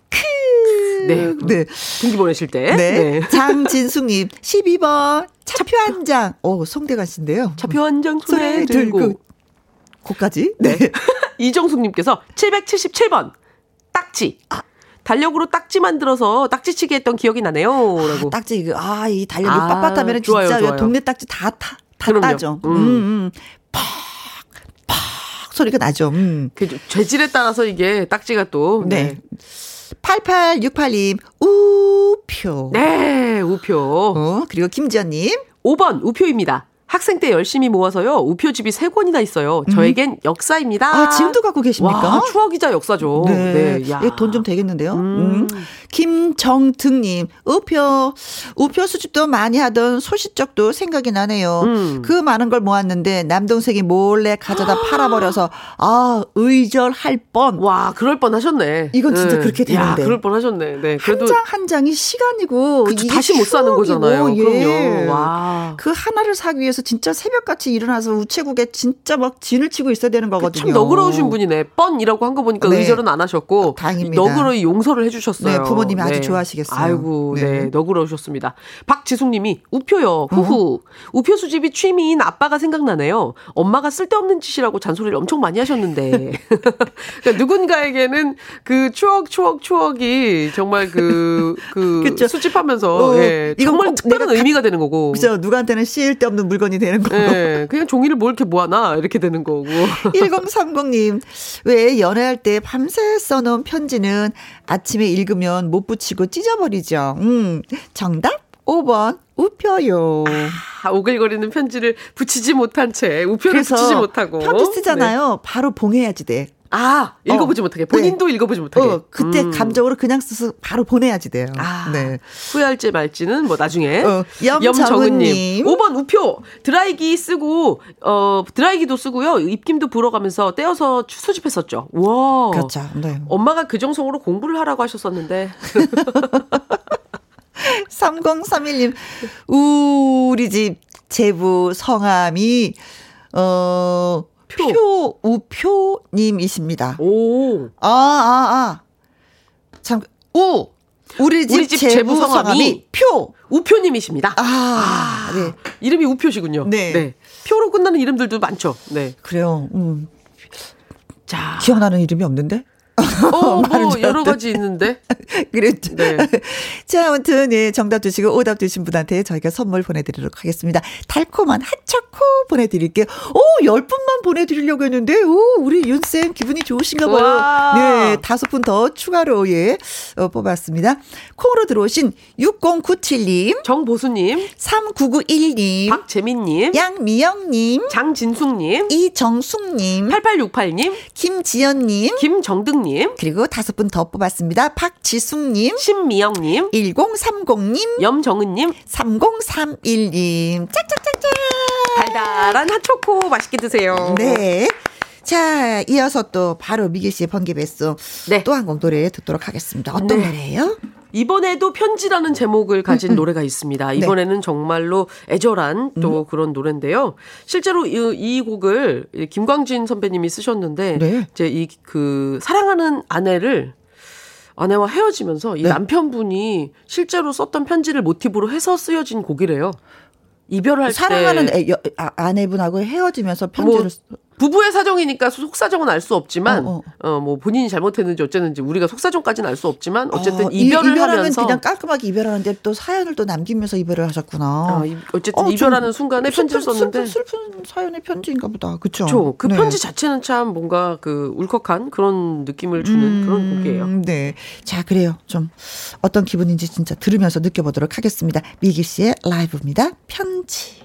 네. 네. 등기 보내실 때. 네. 장진숙 님, 12번. 차표 한 장. 오, 송대관 씨인데요. 차표 한 장 손에 들고. 들고. 거까지? 네. [LAUGHS] 이정숙님께서 777번 딱지. 달력으로 딱지 만들어서 딱지치기 했던 기억이 나네요. 라고. 아, 딱지 이거 아이 달력이 아, 빳빳하면 좋아요, 진짜 좋아요. 동네 딱지 다 타 다. 따죠. 음. 음, 음. 팍, 팍 소리가 나죠. 음. 그 죄질에 따라서 이게 딱지가 또. 네. 8868님 우표. 네, 우표. 어, 그리고 김지연님 5번 우표입니다. 학생 때 열심히 모아서요. 우표집이 세 권이나 있어요. 저에겐 역사입니다. 아 지금도 갖고 계십니까? 와, 추억이자 역사죠. 네, 야. 돈좀 되겠는데요. 음. 음. 김정등님, 우표, 우표 수집도 많이 하던 소시적도 생각이 나네요. 음. 그 많은 걸 모았는데 남동생이 몰래 가져다 팔아버려서 아 의절할 뻔. 와, 그럴 뻔 하셨네. 이건 진짜 그렇게 야, 되는데. 그럴 뻔 하셨네. 네. 한 그래도 장한 장이 시간이고 그쵸, 다시 못 사는 거잖아요. 예. 그럼요. 와. 그 하나를 사기 위해서 진짜 새벽같이 일어나서 우체국에 진짜 막 진을 치고 있어야 되는 거거든요. 참 너그러우신 분이네. 뻔이라고 한 거 보니까 네. 의절은 안 하셨고 다행입니다. 너그러이 용서를 해주셨어요. 네, 부모님이 아주 좋아하시겠어요. 아이고, 네, 네. 너그러우셨습니다. 박지숙님이 우표요. 후후. 우표 수집이 취미인 아빠가 생각나네요. 엄마가 쓸데없는 짓이라고 잔소리를 엄청 많이 하셨는데 [LAUGHS] 그러니까 누군가에게는 그 추억, 추억, 추억이 정말 그, 그. 수집하면서 어, 예, 정말 꼭 특별한 의미가 되는 거고. 그죠? 누구한테는 쓸데없는 물건 이 되는 거고. 예, 그냥 종이를 뭘 이렇게 모아놔 이렇게 되는 거고. [LAUGHS] 1030님, 왜 연애할 때 밤새 써놓은 편지는 아침에 읽으면 못 붙이고 찢어버리죠? 음, 정답 5번, 우표요. 아, 오글거리는 편지를 붙이지 못한 채 우표를 붙이지 못하고 편지 네. 쓰잖아요. 바로 봉해야지 돼. 아 읽어보지 어, 못하게 본인도 읽어보지 못하게 어, 그때 음. 감정으로 그냥 써서 바로 보내야지 돼요. 아, 네. 후회할지 말지는 뭐 나중에 어. 염정은님 5번 우표 드라이기 쓰고 어 드라이기도 쓰고요 입김도 불어가면서 떼어서 수집했었죠 와 그렇죠. 네. 엄마가 그 정성으로 공부를 하라고 하셨었는데 [LAUGHS] 3031님, 우리 집 제부 성함이, 어, 표. 표, 우표님이십니다. 오 아, 아, 아. 참, 우 우리 집, 우리 집 제부 성함이 표. 우표님이십니다. 아, 네. 이름이 우표시군요. 네. 표로 끝나는 이름들도 많죠. 네. 그래요. 음. 자, 기억나는 이름이 없는데? 어, 뭐 [LAUGHS] 줄 여러. 가지 있는데. [LAUGHS] 그랬죠. 네. 자, 아무튼, 예, 정답 주시고 오답 주신 분한테 저희가 선물 보내드리도록 하겠습니다. 달콤한 핫초코 보내드릴게요. 오, 열 분만 보내드리려고 했는데, 오, 우리 윤쌤 기분이 좋으신가 봐요. 와. 네, 다섯 분 더 추가로, 예, 어, 뽑았습니다. 콩으로 들어오신 6097님, 정보수님, 3991님, 박재민님, 양미영님, 장진숙님, 이정숙님, 8868님, 김지연님, 김정 득님, 그리고 다섯 분 더 뽑았습니다. 박지숙님, 신미영님, 1030님, 염정은님, 3031님. 짝짝짝짝. 달달한 핫초코 맛있게 드세요. 네. 자, 이어서 또 바로 미기 씨의 번개 배송 네. 또한 곡 노래 듣도록 하겠습니다. 어떤 네. 노래예요? 이번에도 편지라는 제목을 가진 노래가 네. 있습니다. 이번에는 정말로 애절한 또 음. 그런 노래인데요. 실제로 이, 이 곡을 이 김광진 선배님이 쓰셨는데 네. 이제 이 그 사랑하는 아내를 아내와 헤어지면서 이 네. 남편분이 실제로 썼던 편지를 모티브로 해서 쓰여진 곡이래요. 이별을 할 사랑하는 때 애, 여, 아, 아내분하고 헤어지면서 편지를 뭐 쓰- 부부의 사정이니까 속사정은 알 수 없지만 어, 어, 어. 뭐 본인이 잘못했는지 어쨌는지 우리가 속사정까지는 알 수 없지만 어쨌든 어, 이- 이별을 하면서 그냥 깔끔하게 이별하는데 또 사연을 또 남기면서 이별을 하셨구나. 어, 이- 어쨌든 어, 좀 이별하는 순간에 편지를 썼는데 슬픈, 슬픈 사연의 편지인가 보다. 그쵸? 그렇죠. 그 네. 편지 자체는 참 뭔가 그 울컥한 그런 느낌을 주는 그런 곡이에요. 음, 네. 자, 그래요. 좀 어떤 기분인지 진짜 들으면서 느껴보도록 하겠습니다. 미기 씨의 라이브입니다. 편지.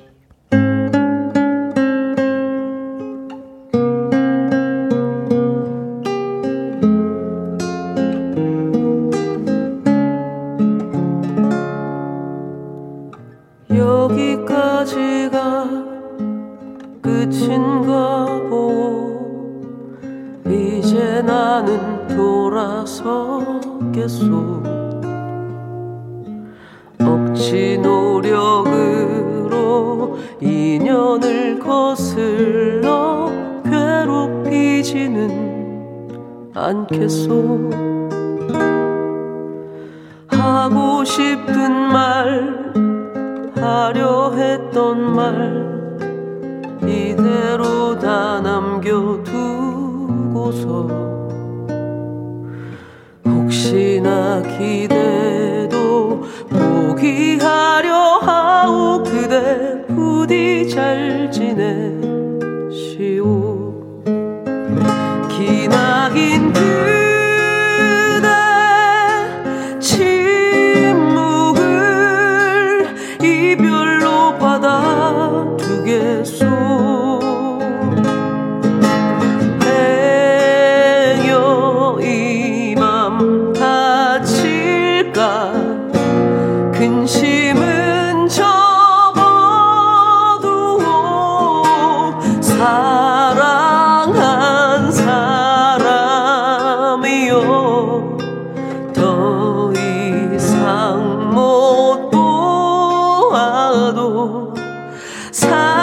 괴롭 보아도 사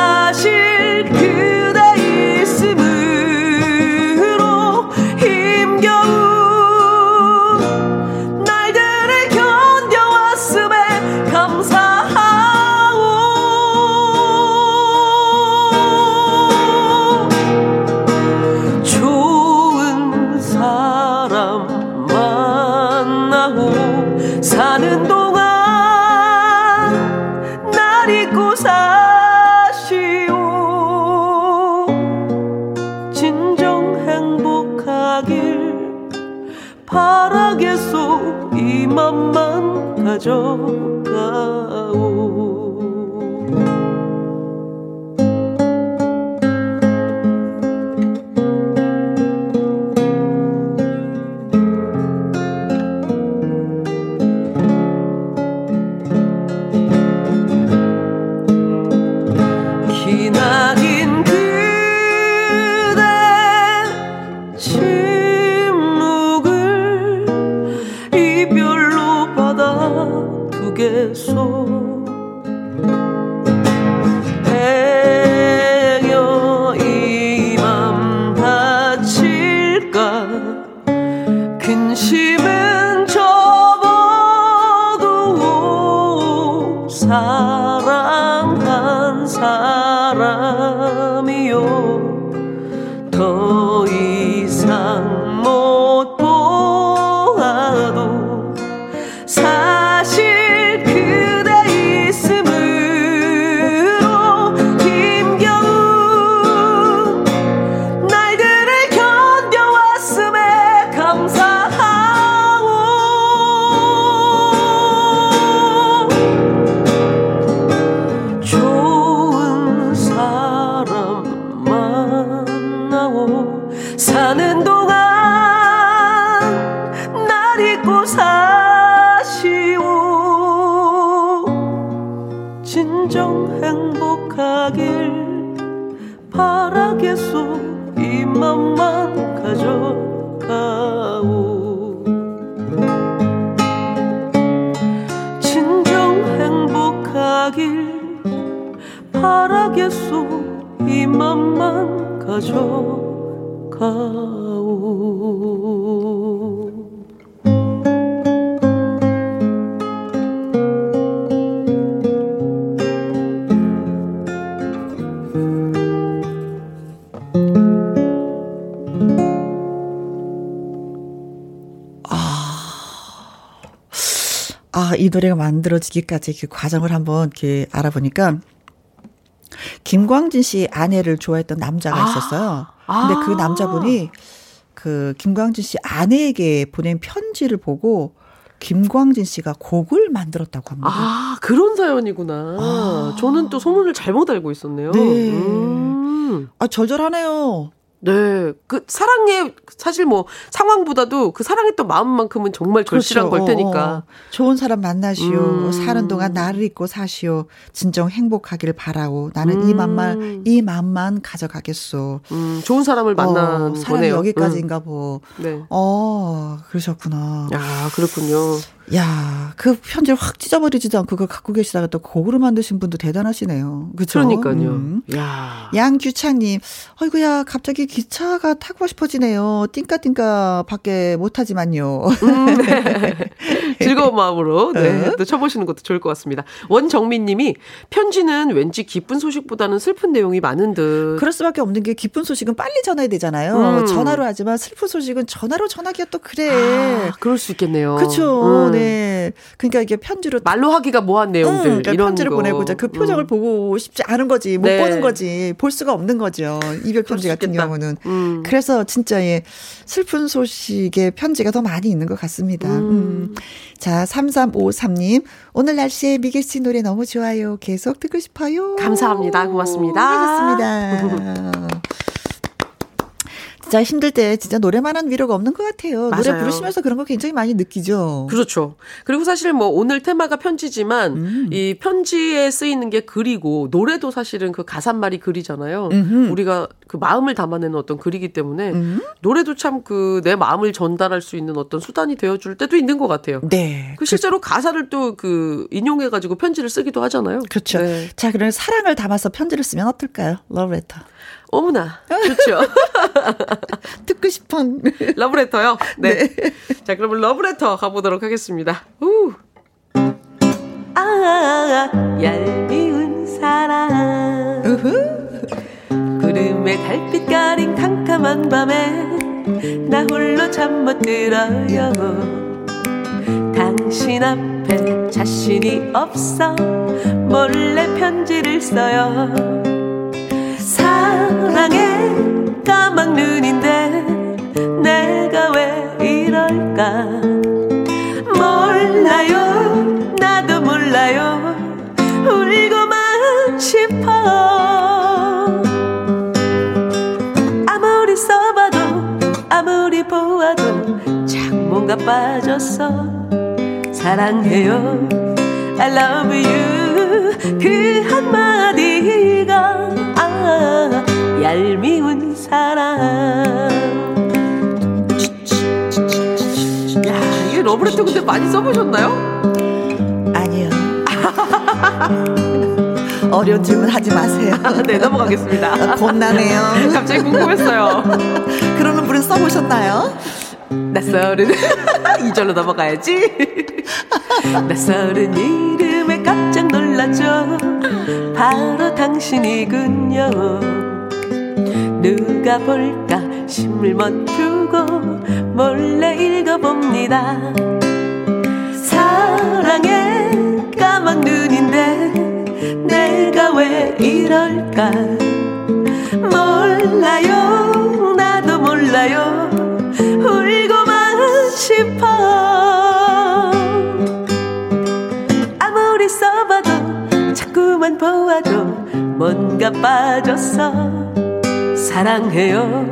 이 노래가 만들어지기까지 그 과정을 한번 이렇게 알아보니까 김광진 씨 아내를 좋아했던 남자가 아. 있었어요. 아. 근데 그 남자분이 그 김광진 씨 아내에게 보낸 편지를 보고 김광진 씨가 곡을 만들었다고 합니다. 아, 그런 사연이구나. 아. 저는 또 소문을 잘못 알고 있었네요. 네. 음. 아, 절절하네요. 네. 그 사랑의 사실 뭐 상황보다도 그 사랑했던 마음만큼은 정말 절실한 그렇죠. 걸 테니까. 어, 어. 좋은 사람 만나시오. 음. 사는 동안 나를 잊고 사시오. 진정 행복하길 바라오. 나는 이 음. 맘만 이 맘만 가져가겠소. 음, 좋은 사람을 만난 어, 사람이 거네요. 여기까지인가 보. 음. 네. 어, 그러셨구나. 야, 그렇군요. 야, 그 편지를 확 찢어버리지도 않고 그걸 갖고 계시다가 또 곡으로 만드신 분도 대단하시네요. 그죠? 그러니까요. 음. 야. 양규창님, 어이구야, 갑자기 기차가 타고 싶어지네요. 띵까띵까 밖에 못 하지만요. 음, 네. [LAUGHS] 즐거운 마음으로 네, 어? 또 쳐보시는 것도 좋을 것 같습니다. 원정민 님이 편지는 왠지 기쁜 소식보다는 슬픈 내용이 많은 듯. 그럴 수밖에 없는 게 기쁜 소식은 빨리 전해야 되잖아요. 음. 전화로 하지만 슬픈 소식은 전화로 전하기가 또 그래. 아, 그럴 수 있겠네요. 음. 네. 그러니까 이게 편지로 말로 하기가 뭐한 내용들 응, 그러니까 이런 편지를 거. 보내고 이제 그 표정을 음. 보고 싶지 않은 거지 못 네. 보는 거지 볼 수가 없는 거죠 이별 편지 수 같은 있겠다. 경우는 음. 그래서 진짜 예 슬픈 소식의 편지가 더 많이 있는 것 같습니다. 음. 자 3353님 오늘 날씨에 미기 씨 노래 너무 좋아요 계속 듣고 싶어요. 감사합니다. 고맙습니다. 하셨습니다. [LAUGHS] 진짜 힘들 때 진짜 노래만한 위로가 없는 것 같아요. 노래 맞아요. 부르시면서 그런 거 굉장히 많이 느끼죠. 그렇죠. 그리고 사실 뭐 오늘 테마가 편지지만 음. 이 편지에 쓰이는 게 글이고 노래도 사실은 그 가사말이 글이잖아요. 음흠. 우리가 그 마음을 담아내는 어떤 글이기 때문에 음. 노래도 참 그 내 마음을 전달할 수 있는 어떤 수단이 되어줄 때도 있는 것 같아요. 네. 그 실제로 가사를 또 그 인용해가지고 편지를 쓰기도 하잖아요. 그렇죠. 네. 자, 그럼 사랑을 담아서 편지를 쓰면 어떨까요? 러브레터. 어머나 좋죠. [LAUGHS] 듣고 싶어. [LAUGHS] 러브레터요. 네. 자 그러면 러브레터 가보도록 하겠습니다. 우. 아 얄미운 사랑 구름에 달빛 가린 캄캄한 밤에 나 홀로 잠 못 들어요 당신 앞에 자신이 없어 몰래 편지를 써요 사랑의 까막 눈인데 내가 왜 이럴까? 몰라요. 나도 몰라요. 울고만 싶어. 아무리 써봐도 아무리 보아도 참 뭔가 빠졌어. 사랑해요. I love you. 그 한마디가 아 얄미운 사랑 야 이게 러브레터 근데 많이 써보셨나요? 아니요. [LAUGHS] 어려운 질문 하지 마세요. [LAUGHS] 네 넘어가겠습니다. [LAUGHS] 곤나네요. 갑자기 궁금했어요. 그러는 분은 써보셨나요? 낯설은 이절로 넘어가야지. 낯설은 이름에 깜짝 놀랐죠 바로 당신이군요 누가 볼까 신물 멈추고 몰래 읽어봅니다. 사랑의 까만 눈인데 내가 왜 이럴까? 몰라요 나도 몰라요. 울고만 싶어. 아무리 써봐도 자꾸만 보아도 뭔가 빠졌어 사랑해요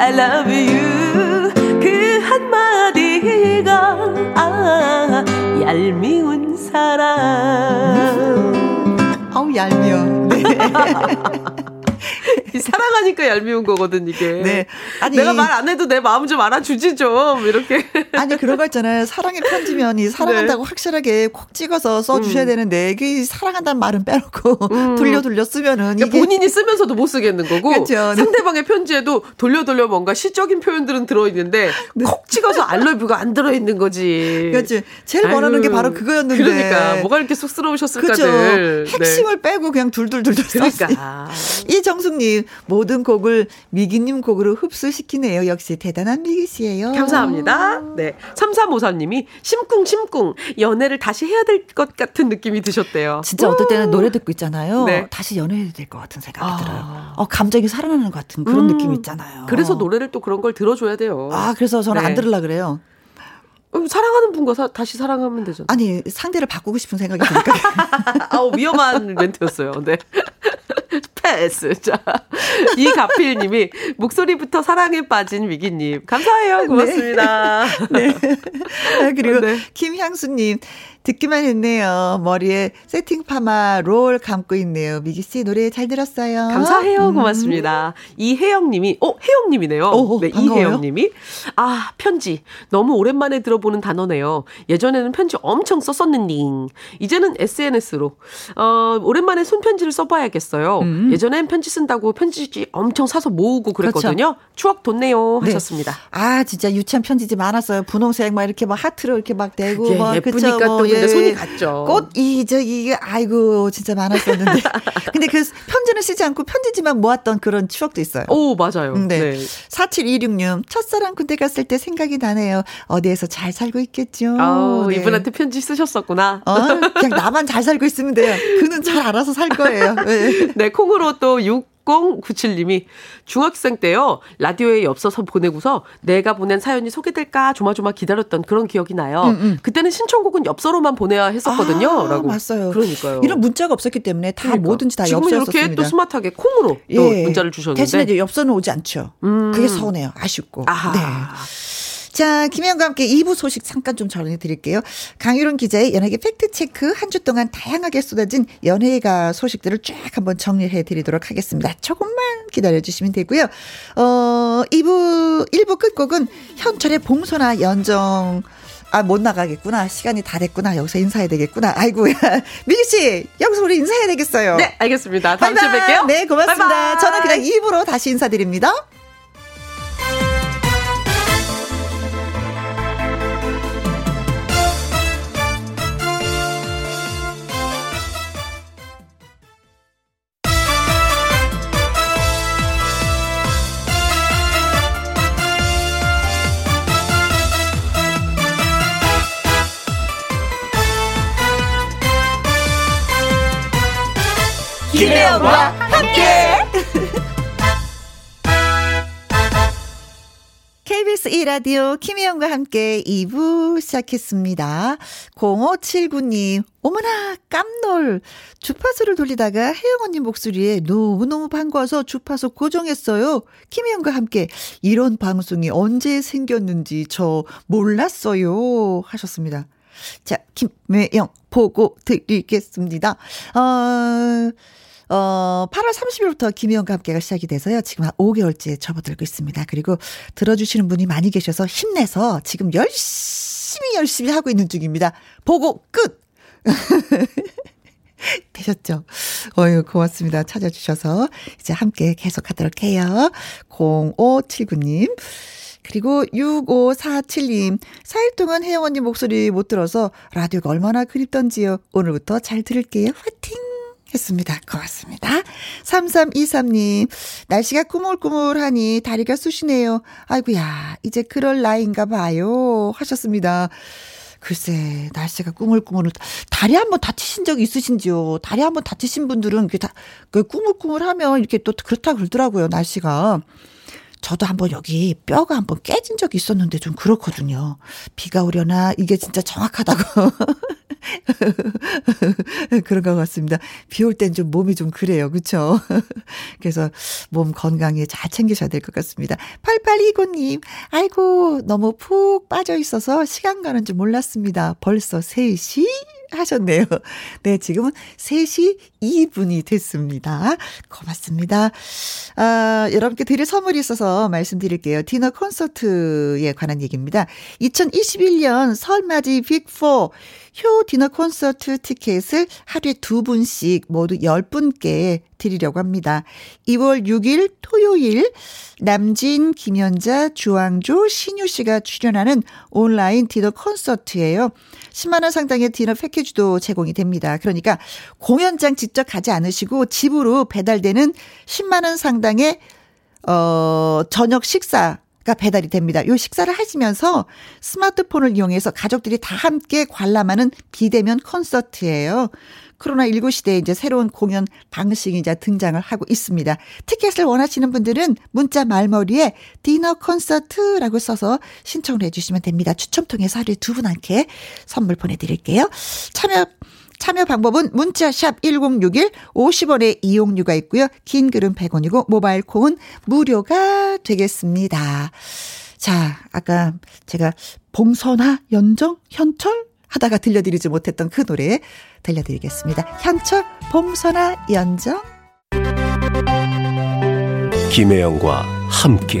I love you 그 한마디가 아 얄미운 사랑 아우 얄미워. 네. [LAUGHS] [LAUGHS] 사랑하니까 얄미운 거거든 이게. 네. 아니 내가 말 안 해도 내 마음 좀 알아주지 좀 이렇게. [LAUGHS] 아니 그런 거 있잖아요. 사랑의 편지면 이 사랑한다고 네. 확실하게 콕 찍어서 써 주셔야 음. 되는데 이게 사랑한다는 말은 빼놓고 [LAUGHS] 돌려 돌려 쓰면은 그러니까 본인이 쓰면서도 못 쓰겠는 거고 그렇죠. 상대방의 편지에도 돌려 돌려 뭔가 시적인 표현들은 들어 있는데 콕 찍어서 알러뷰가 안 들어 있는 거지. 그렇지. 제일 원하는 게 아유, 바로 그거였는데. 그러니까 뭐가 이렇게 쑥스러우셨을까 그죠. 늘. 핵심을 빼고 그냥 둘둘둘둘. 그러니까. 이 정숙님 모든 곡을 미기님 곡으로 흡수시키네요. 역시 대단한 미기 씨예요. 감사합니다. 네. 3354님이 심쿵 심쿵 연애를 다시 해야 될 것 같은 느낌이 드셨대요. 진짜 어떨 때는 노래 듣고 있잖아요. 네. 다시 연애해야 될것 같은 생각이 아. 들어요. 어, 감정이 살아나는 것 같은 그런 음. 느낌 있잖아요. 그래서 노래를 또 그런 걸 들어줘야 돼요. 아, 그래서 저는 네. 안 들으려 그래요. 음, 사랑하는 분과 사- 다시 사랑하면 되죠. 아니, 상대를 바꾸고 싶은 생각이 드니까. [LAUGHS] 아우 위험한 멘트였어요. 네. [LAUGHS] 패스. 자, 이가필 님이 목소리부터 사랑에 빠진 위기 님 감사해요. 고맙습니다. [LAUGHS] 네. 아, 그리고 네. 김향수 님, 듣기만 했네요. 머리에 세팅 파마 롤 감고 있네요. 미기 씨 노래 잘 들었어요. 감사해요. 음. 고맙습니다. 이혜영 님이, 어, 혜영 님이네요. 오, 네, 반가워요. 이혜영 님이. 아, 편지. 너무 오랜만에 들어보는 단어네요. 예전에는 편지 엄청 썼었는데, 이제는 SNS로. 어, 오랜만에 손편지를 써 봐야겠어요. 음. 예전엔 편지 쓴다고 편지지 엄청 사서 모으고 그랬거든요. 추억 돋네요. 네. 하셨습니다. 아, 진짜 유치한 편지지 많았어요. 분홍색 막 이렇게 막 하트로 이렇게 막 대고 그게 막 예쁘니까 그쵸, 또 뭐, 근데 손이 갔죠. 꽃이 저기 아이고 진짜 많았었는데. [LAUGHS] 근데 그 편지는 쓰지 않고 편지지만 모았던 그런 추억도 있어요. 오, 맞아요. 음, 네. 네. 4726님, 첫사랑 군대 갔을 때 생각이 나네요. 어디에서 잘 살고 있겠죠. 아우, 네. 이분한테 편지 쓰셨었구나. 어, 그냥 나만 잘 살고 있으면 돼요. 그는 잘 알아서 살 거예요. [LAUGHS] 네. 네, 콩으로 또 6097님이 중학생 때요, 라디오에 엽서서 보내고서 내가 보낸 사연이 소개될까 조마조마 기다렸던 그런 기억이 나요. 음, 음. 그때는 신청곡은 엽서로만 보내야 했었거든요. 아, 라고. 맞아요. 그러니까요. 이런 문자가 없었기 때문에 다 그러니까. 뭐든지 다 지금은 엽서였었습니다. 이렇게 또 스마트하게 콩으로 또 문자를 주셨는데. 대신에 이제 엽서는 오지 않죠. 음. 그게 서운해요. 아쉽고. 아하. 네. 자, 김혜영과 함께 2부 소식 잠깐 좀 전해드릴게요. 강유론 기자의 연예계 팩트체크 한 주 동안 다양하게 쏟아진 연예가 소식들을 쫙 한번 정리해 드리도록 하겠습니다. 조금만 기다려주시면 되고요. 어, 2부, 1부 끝곡은 현철의 봉소나 연정, 아, 못 나가겠구나. 시간이 다 됐구나. 여기서 인사해야 되겠구나. 아이고야. 미기씨, [LAUGHS] 여기서 우리 인사해야 되겠어요. 네, 알겠습니다. 다음 주에. 뵐게요. 네, 고맙습니다. 바이바이. 저는 그냥 2부로 다시 인사드립니다. 김혜영과 함께. KBS 1라디오 김혜영과 함께 2부 시작했습니다. 0579님, 어머나, 깜놀. 주파수를 돌리다가 혜영 언니 목소리에 너무너무 반가워서 주파수 고정했어요. 김혜영과 함께 이런 방송이 언제 생겼는지 저 몰랐어요. 하셨습니다. 자, 김혜영 보고 드리겠습니다. 어, 어, 8월 30일부터 김희영과 함께가 시작이 돼서요. 지금 한 5개월째 접어들고 있습니다. 그리고 들어주시는 분이 많이 계셔서 힘내서 지금 열심히 열심히 하고 있는 중입니다. 보고 끝! [LAUGHS] 되셨죠? 어유 고맙습니다. 찾아주셔서 이제 함께 계속 하도록 해요. 0579님. 그리고 6547님, 4일 동안 혜영 언니 목소리 못 들어서 라디오가 얼마나 그립던지요. 오늘부터 잘 들을게요. 화이 팅! 했습니다. 고맙습니다. 3323님, 날씨가 꾸물꾸물하니 다리가 쑤시네요. 아이고야, 이제 그럴 나이인가 봐요. 하셨습니다. 글쎄, 날씨가 꾸물꾸물, 다리 한번 다치신 적 있으신지요? 다리 한번 다치신 분들은 그게 다, 그 꾸물꾸물 하면 이렇게 또 그렇다 그러더라고요, 날씨가. 저도 한번 여기 뼈가 한번 깨진 적이 있었는데 좀 그렇거든요. 비가 오려나 이게 진짜 정확하다고. [LAUGHS] 그런 것 같습니다. 비 올 땐 좀 몸이 좀 그래요. 그쵸? [LAUGHS] 그래서 몸 건강에 잘 챙기셔야 될 것 같습니다. 8829님, 아이고, 너무 푹 빠져 있어서 시간 가는 줄 몰랐습니다. 벌써 3시? 하셨네요. 네, 지금은 3시 2분이 됐습니다. 고맙습니다. 아, 여러분께 드릴 선물이 있어서 말씀드릴게요. 디너 콘서트에 관한 얘기입니다. 2021년 설맞이 빅4 효 디너 콘서트 티켓을 하루에 두 분씩 모두 10분께 드리려고 합니다. 2월 6일 토요일 남진, 김연자, 주황조, 신유 씨가 출연하는 온라인 디너 콘서트예요. 10만 원 상당의 디너 패키지도 제공이 됩니다. 그러니까 공연장 직접 가지 않으시고 집으로 배달되는 10만 원 상당의 어 저녁 식사 가 배달이 됩니다. 요 식사를 하시면서 스마트폰을 이용해서 가족들이 다 함께 관람하는 비대면 콘서트예요. 코로나19 시대에 이제 새로운 공연 방식이 이제 등장을 하고 있습니다. 티켓을 원하시는 분들은 문자 말머리에 디너 콘서트라고 써서 신청을 해주시면 됩니다. 추첨 통해서 하루에 두 분한테 선물 보내드릴게요. 참여 참여 방법은 문자 샵 1061 50원의 이용료가 있고요. 긴 글은 100원이고 모바일 콩은 무료가 되겠습니다. 자, 아까 제가 봉선화, 연정, 현철 하다가 들려드리지 못했던 그 노래 들려드리겠습니다. 현철, 봉선화, 연정. 김혜영과 함께.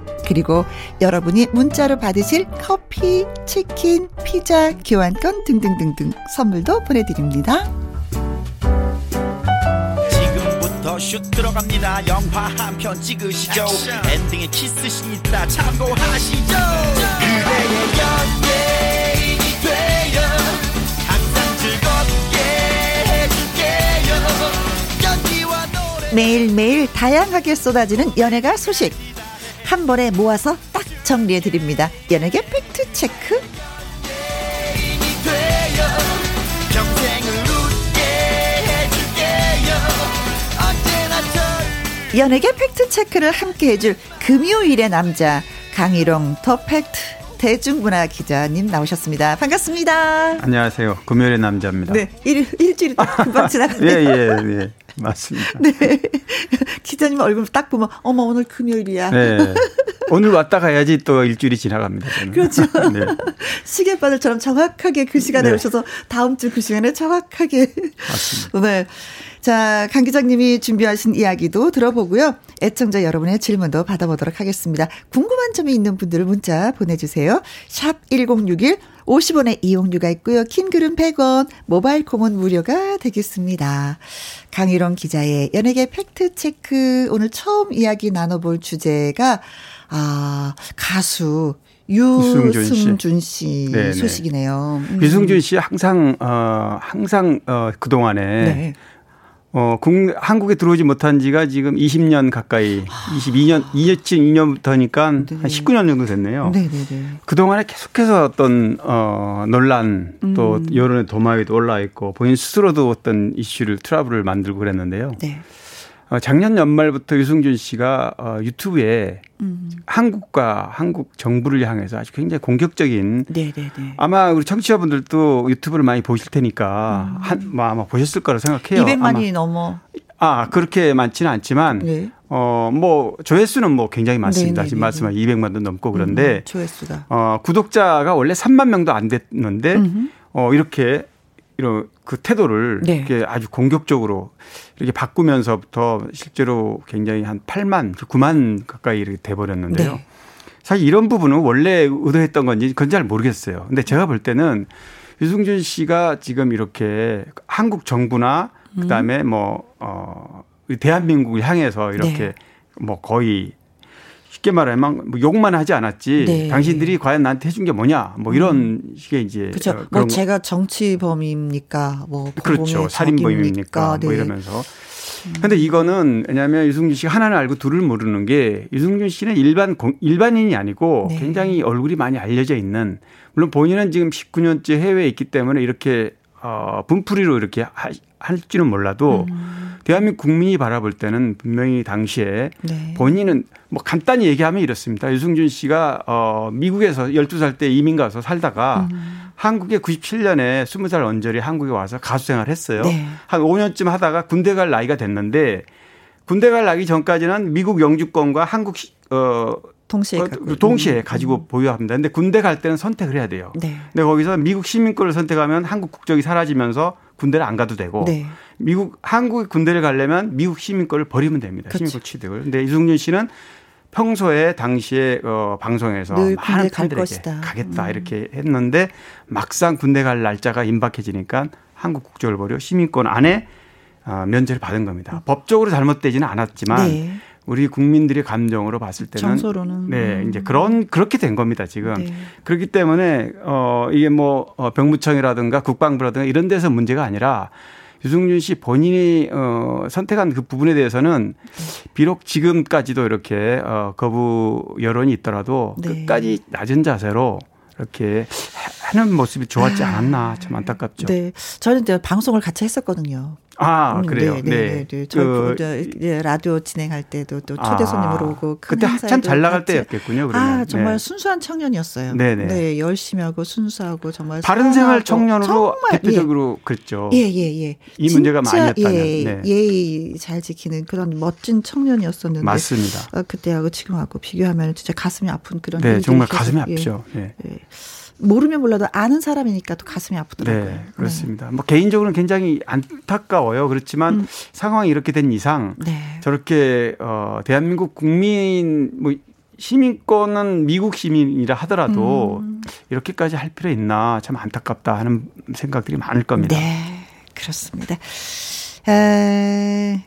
그리고 여러분이 문자로 받으실 커피, 치킨, 피자, 교환권 등등등등 선물도 보내드립니다. 지금부터 슛 들어갑니다. 영화 한 편 찍으시죠. 엔딩에 키스신 있다 참고하시죠. 그대의 연예인이 되어 항상 즐겁게 해줄게요. 연기와 노래 매일매일 다양하게 쏟아지는 연예가 소식 한 번에 모아서 딱 정리해 드립니다. 연예계 팩트 체크. 연예계 팩트 체크를 함께 해줄 금요일의 남자 강일홍 더 팩트 대중문화 기자님 나오셨습니다. 반갑습니다. 안녕하세요. 금요일의 남자입니다. 네, 일, 일주일이 또 금방 [LAUGHS] 예, 지나갔네요. 예, 예. 맞습니다. 네. [LAUGHS] 기자님 얼굴 딱 보면, 어머, 오늘 금요일이야. 네. 오늘 왔다 가야지 또 일주일이 지나갑니다. 저는. 그렇죠. [LAUGHS] 네. [LAUGHS] 시계바늘처럼 정확하게 그 시간에 네. 오셔서 다음 주 그 시간에 정확하게. 맞습니다. [LAUGHS] 네. 자, 강 기자님이 준비하신 이야기도 들어보고요. 애청자 여러분의 질문도 받아보도록 하겠습니다. 궁금한 점이 있는 분들 문자 보내주세요. 샵 1061, 50원의 이용료가 있고요. 킹글은 100원, 모바일 콤은 무료가 되겠습니다. 강희롱 기자의 연예계 팩트체크. 오늘 처음 이야기 나눠볼 주제가, 아, 가수 유승준 씨. 씨 네네. 소식이네요. 음. 유승준 씨 항상 어 항상 어 그동안에 네. 어, 국, 한국에 들어오지 못한 지가 지금 20년 가까이, 22년, 2002년부터니까 한 네. 19년 정도 됐네요. 네네네. 그동안에 계속해서 어떤, 어, 논란 또 음. 여론의 도마에도 올라 있고 본인 스스로도 어떤 이슈를, 트러블을 만들고 그랬는데요. 네. 어, 작년 연말부터 유승준 씨가 어, 유튜브에 음. 한국과 한국 정부를 향해서 아주 굉장히 공격적인 네네네. 아마 우리 청취자분들도 유튜브를 많이 보실 테니까 한, 뭐 아마 보셨을 거라 생각해요. 200만이 넘어. 아, 그렇게 많지는 않지만 네. 어, 뭐 조회수는 뭐 굉장히 많습니다. 네네네네. 지금 말씀한 200만도 넘고 그런데 음, 조회수가. 어, 구독자가 원래 3만 명도 안 됐는데 음흠. 어, 이렇게 이런 그 태도를 네. 이렇게 아주 공격적으로 이렇게 바꾸면서부터 실제로 굉장히 한 8만, 9만 가까이 이렇게 돼 버렸는데요. 네. 사실 이런 부분은 원래 의도했던 건지 그건 잘 모르겠어요. 근데 제가 볼 때는 유승준 씨가 지금 이렇게 한국 정부나 음. 그다음에 뭐, 어, 대한민국을 향해서 이렇게 네. 뭐 거의 쉽게 말하면 뭐 욕만 하지 않았지 네. 당신들이 과연 나한테 해준 게 뭐냐 뭐 이런 식의 이제 그렇죠. 어, 뭐 제가 정치범입니까? 뭐 그렇죠. 살인범입니까? 뭐 네. 이러면서. 근데 이거는 왜냐하면 유승준 씨가 하나는 알고 둘을 모르는 게 유승준 씨는 일반 공- 일반인이 아니고 네. 굉장히 얼굴이 많이 알려져 있는 물론 본인은 지금 19년째 해외에 있기 때문에 이렇게 어 분풀이로 이렇게 하- 할지는 몰라도 음. 대한민국 국민이 바라볼 때는 분명히 당시에 네. 본인은 뭐 간단히 얘기하면 이렇습니다. 유승준 씨가 어 미국에서 12살 때 이민 가서 살다가 음. 한국에 97년에 20살 언저리 한국에 와서 가수 생활을 했어요. 네. 한 5년쯤 하다가 군대 갈 나이가 됐는데 군대 갈 나기 전까지는 미국 영주권과 한국 시- 어 동시에 어, 동시에. 가지고 보유합니다. 근데 군대 갈 때는 선택을 해야 돼요. 네. 근데 거기서 미국 시민권을 선택하면 한국 국적이 사라지면서 군대를 안 가도 되고 네. 미국 한국 군대를 가려면 미국 시민권을 버리면 됩니다. 그렇죠. 시민권 취득을. 근데 이승준 씨는 평소에 당시에 어 방송에서 늘 많은 팬들에게. 가겠다 음. 이렇게 했는데 막상 군대 갈 날짜가 임박해지니까 한국 국적을 버려 시민권 안에 어, 면제를 받은 겁니다. 법적으로 잘못되지는 않았지만 음. 네. 우리 국민들의 감정으로 봤을 때는 정서로는. 네 음. 이제 그런 그렇게 된 겁니다 지금 네. 그렇기 때문에 어 이게 뭐 어, 병무청이라든가 국방부라든가 이런 데서 문제가 아니라 유승준 씨 본인이 어 선택한 그 부분에 대해서는 비록 지금까지도 이렇게 어 거부 여론이 있더라도 네. 끝까지 낮은 자세로 이렇게 하는 모습이 좋았지 않았나 참 안타깝죠. 네. 저는 방송을 같이 했었거든요. 아 음, 그래요. 네, 네, 네. 저, 그, 저, 예, 라디오 진행할 때도 또 초대 아, 손님으로 오고 큰 그때 한참 잘 나갈 같이. 때였겠군요. 그러면. 아, 정말 네. 순수한 청년이었어요. 네네. 네, 열심히 하고 순수하고 정말 바른 생활 청년으로 정말, 대표적으로 그랬죠. 예, 예, 예. 이 문제가 많이었다면. 예, 네. 예의 잘 지키는 그런 멋진 청년이었었는데. 맞습니다. 어, 그때하고 지금하고 비교하면 진짜 가슴이 아픈 그런 네, 정말 가슴이 예, 아프죠. 네. 예. 모르면 몰라도 아는 사람이니까 또 가슴이 아프더라고요. 네, 그렇습니다. 뭐 개인적으로는 굉장히 안타까워요. 그렇지만 음. 상황이 이렇게 된 이상 네. 저렇게 어 대한민국 국민 뭐 시민권은 미국 시민이라 하더라도 음. 이렇게까지 할 필요 있나 참 안타깝다 하는 생각들이 많을 겁니다. 네, 그렇습니다. 에,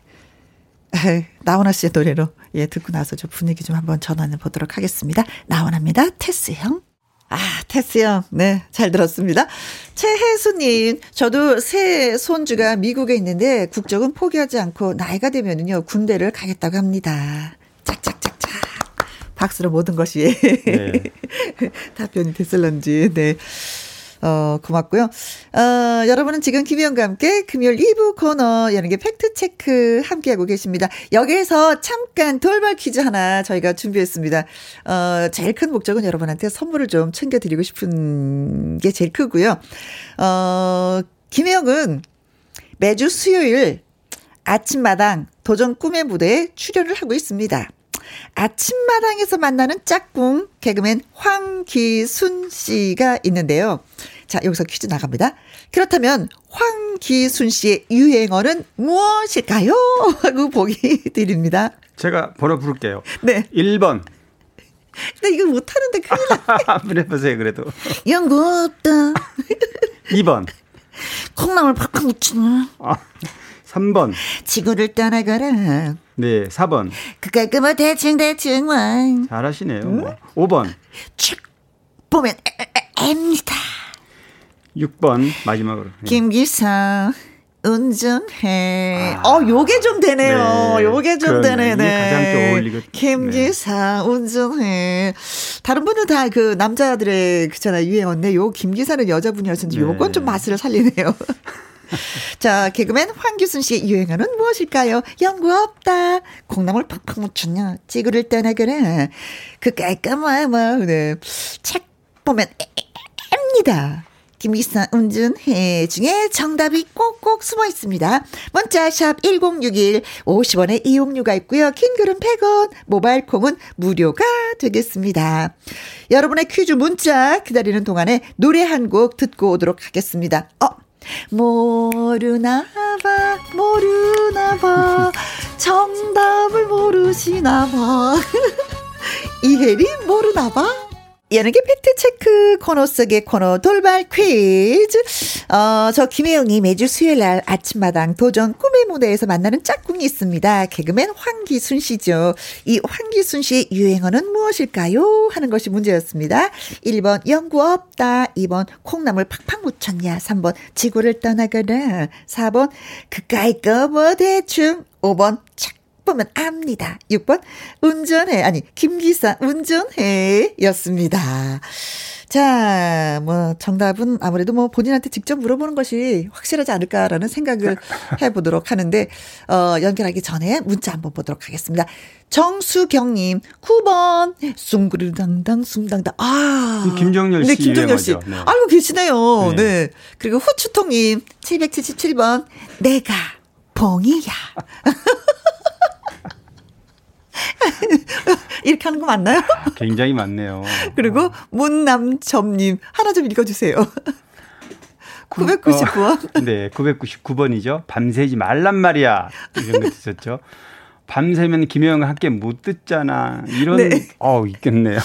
에, 나훈아 씨의 노래로 예 듣고 나서 좀 분위기 좀 한번 전환해 보도록 하겠습니다. 나훈아입니다. 테스 형. 아, 테스 형. 네, 잘 들었습니다. 최혜수님, 저도 새 손주가 미국에 있는데 국적은 포기하지 않고 나이가 되면은요, 군대를 가겠다고 합니다. 짝짝짝짝. 박수로 모든 것이 네. [LAUGHS] 답변이 됐을런지, 네. 어, 고맙고요. 어, 여러분은 지금 김희영과 함께 금요일 2부 코너 연예계 팩트체크 함께하고 계십니다. 여기에서 잠깐 돌발 퀴즈 하나 저희가 준비했습니다. 어, 제일 큰 목적은 여러분한테 선물을 좀 챙겨드리고 싶은 게 제일 크고요. 어, 김혜영은 매주 수요일 아침마당 도전 꿈의 무대에 출연을 하고 있습니다. 아침마당에서 만나는 짝꿍 개그맨 황기순 씨가 있는데요. 자, 여기서 퀴즈 나갑니다. 그렇다면 황기순 씨의 유행어는 무엇일까요? [LAUGHS] 하고 보기 드립니다. 제가 번호 부를게요. 네. 1번. 나 이거 못하는데 큰일 나. [LAUGHS] 한번 해보세요, 그래도. 연구 없다. 2번. 콩나물 팍팍 묻히나. 아, 3번. 지구를 떠나가라. 네, 4번. 그 깔끔한 대충 대충 왕. 잘하시네요. 뭐. 5번. 쭉 보면 앱니다. 6번. 마지막으로. 네. 김기사 운전해. 어, 요게 좀 되네요. 아. 네. 요게 좀. 되네. 네. 김기사 운전해. 다른 분은 다 그 남자들의 그잖아요 유행어인데 요 김기사는 여자분이었는지 네. 요건 좀 맛을 살리네요. [LAUGHS] [LAUGHS] 자, 개그맨 황규순 씨의 유행어는 무엇일까요? 연구 없다. 콩나물 팍팍 묻혔냐. 지구를 떠나거라. 그 깔끔한 뭐, 네. 책 보면 앱니다. 김기사 운전해 중에 정답이 꼭꼭 숨어 있습니다. 문자샵 1061 50원의 이용료가 있고요. 킹글은 100원, 모바일 콩은 무료가 되겠습니다. 여러분의 퀴즈 문자 기다리는 동안에 노래 한 곡 듣고 오도록 하겠습니다. 어, 모르나 봐, 모르나 봐. 정답을 모르시나 봐. [LAUGHS] 이혜리 모르나 봐. 연예계 팩트체크 코너 속의 코너 돌발 퀴즈. 어, 저 김혜영이 매주 수요일 날 아침마당 도전 꿈의 무대에서 만나는 짝꿍이 있습니다. 개그맨 황기순 씨죠. 이 황기순 씨의 유행어는 무엇일까요? 하는 것이 문제였습니다. 1번 연구 없다. 2번 콩나물 팍팍 묻혔냐. 3번 지구를 떠나거라. 4번 그까이 거뭐 대충. 5번 착 보면 압니다. 6번 운전해 아니 김기사 운전해 였습니다. 자, 뭐 정답은 아무래도 뭐 본인한테 직접 물어보는 것이 확실하지 않을까라는 생각을 [LAUGHS] 해 보도록 하는데 어 연결하기 전에 문자 한번 보도록 하겠습니다. 정수경 님 9번 숭구르당당 숭당당 아이 김정열 네씨 김정열 씨. 네. 알고 계시네요. 네. 네. 그리고 후추통 님 777번 내가 봉이야. [LAUGHS] [LAUGHS] 이렇게 하는 거 맞나요? [LAUGHS] 굉장히 많네요. 그리고 문남점님 하나 좀 읽어주세요. [LAUGHS] 999원. 어, 네, 999번이죠. 밤새지 말란 말이야. 이런 거 있었죠. 밤새면 김혜영과 함께 못 듣잖아. 이런, 네. 어 있겠네요.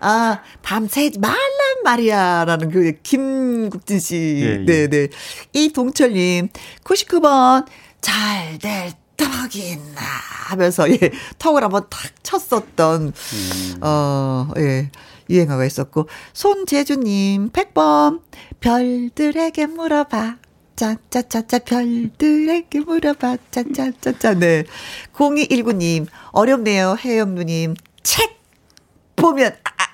아, 밤새지 말란 말이야라는 그 김국진 씨. 예, 예. 네네. 이 동철님 99번 잘 될 턱이 있나 하면서 예 턱을 한번 탁 쳤었던 어 예. 유행어가 있었고 손재주님 100번 별들에게 물어봐. 짜짜짜짜 별들에게 물어봐. 짜짜짜짜. 네. 0219 님 어렵네요 혜영 누님. 책 보면 아, 아,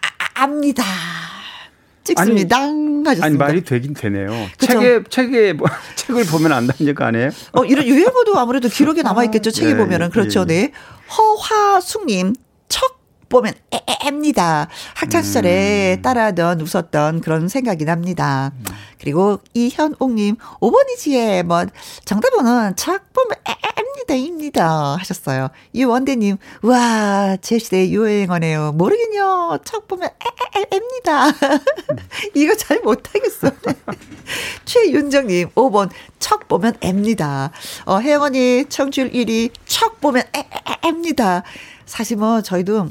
아, 압니다 찍습니다 하셨습니다 아니 말이 되긴 되네요. 그쵸? 책에 책에 뭐, [LAUGHS] 책을 보면 안다는 거 아니에요? 어, 이런 유행어도 아무래도 기록에 남아 있겠죠. [LAUGHS] 책에 네, 보면은. 그렇죠. 예, 예. 네. 허화숙님, 척 보면 에에입니다. 학창시절에 음. 따라하던 웃었던 그런 생각이 납니다. 그리고 이현옥님, 5번이지에 뭐, 정답은 척 보면 에에입니다, 입니다. 하셨어요. 이원대님, 와, 제 시대의 유행어네요. 모르겠요. 척 보면 에에입니다. [LAUGHS] 이거 잘 못하겠어. [LAUGHS] 최윤정님, 5번, 척 보면 앱니다. 어, 혜영 언니, 청취율 1위, 척 보면 앱니다. 사실 뭐, 저희도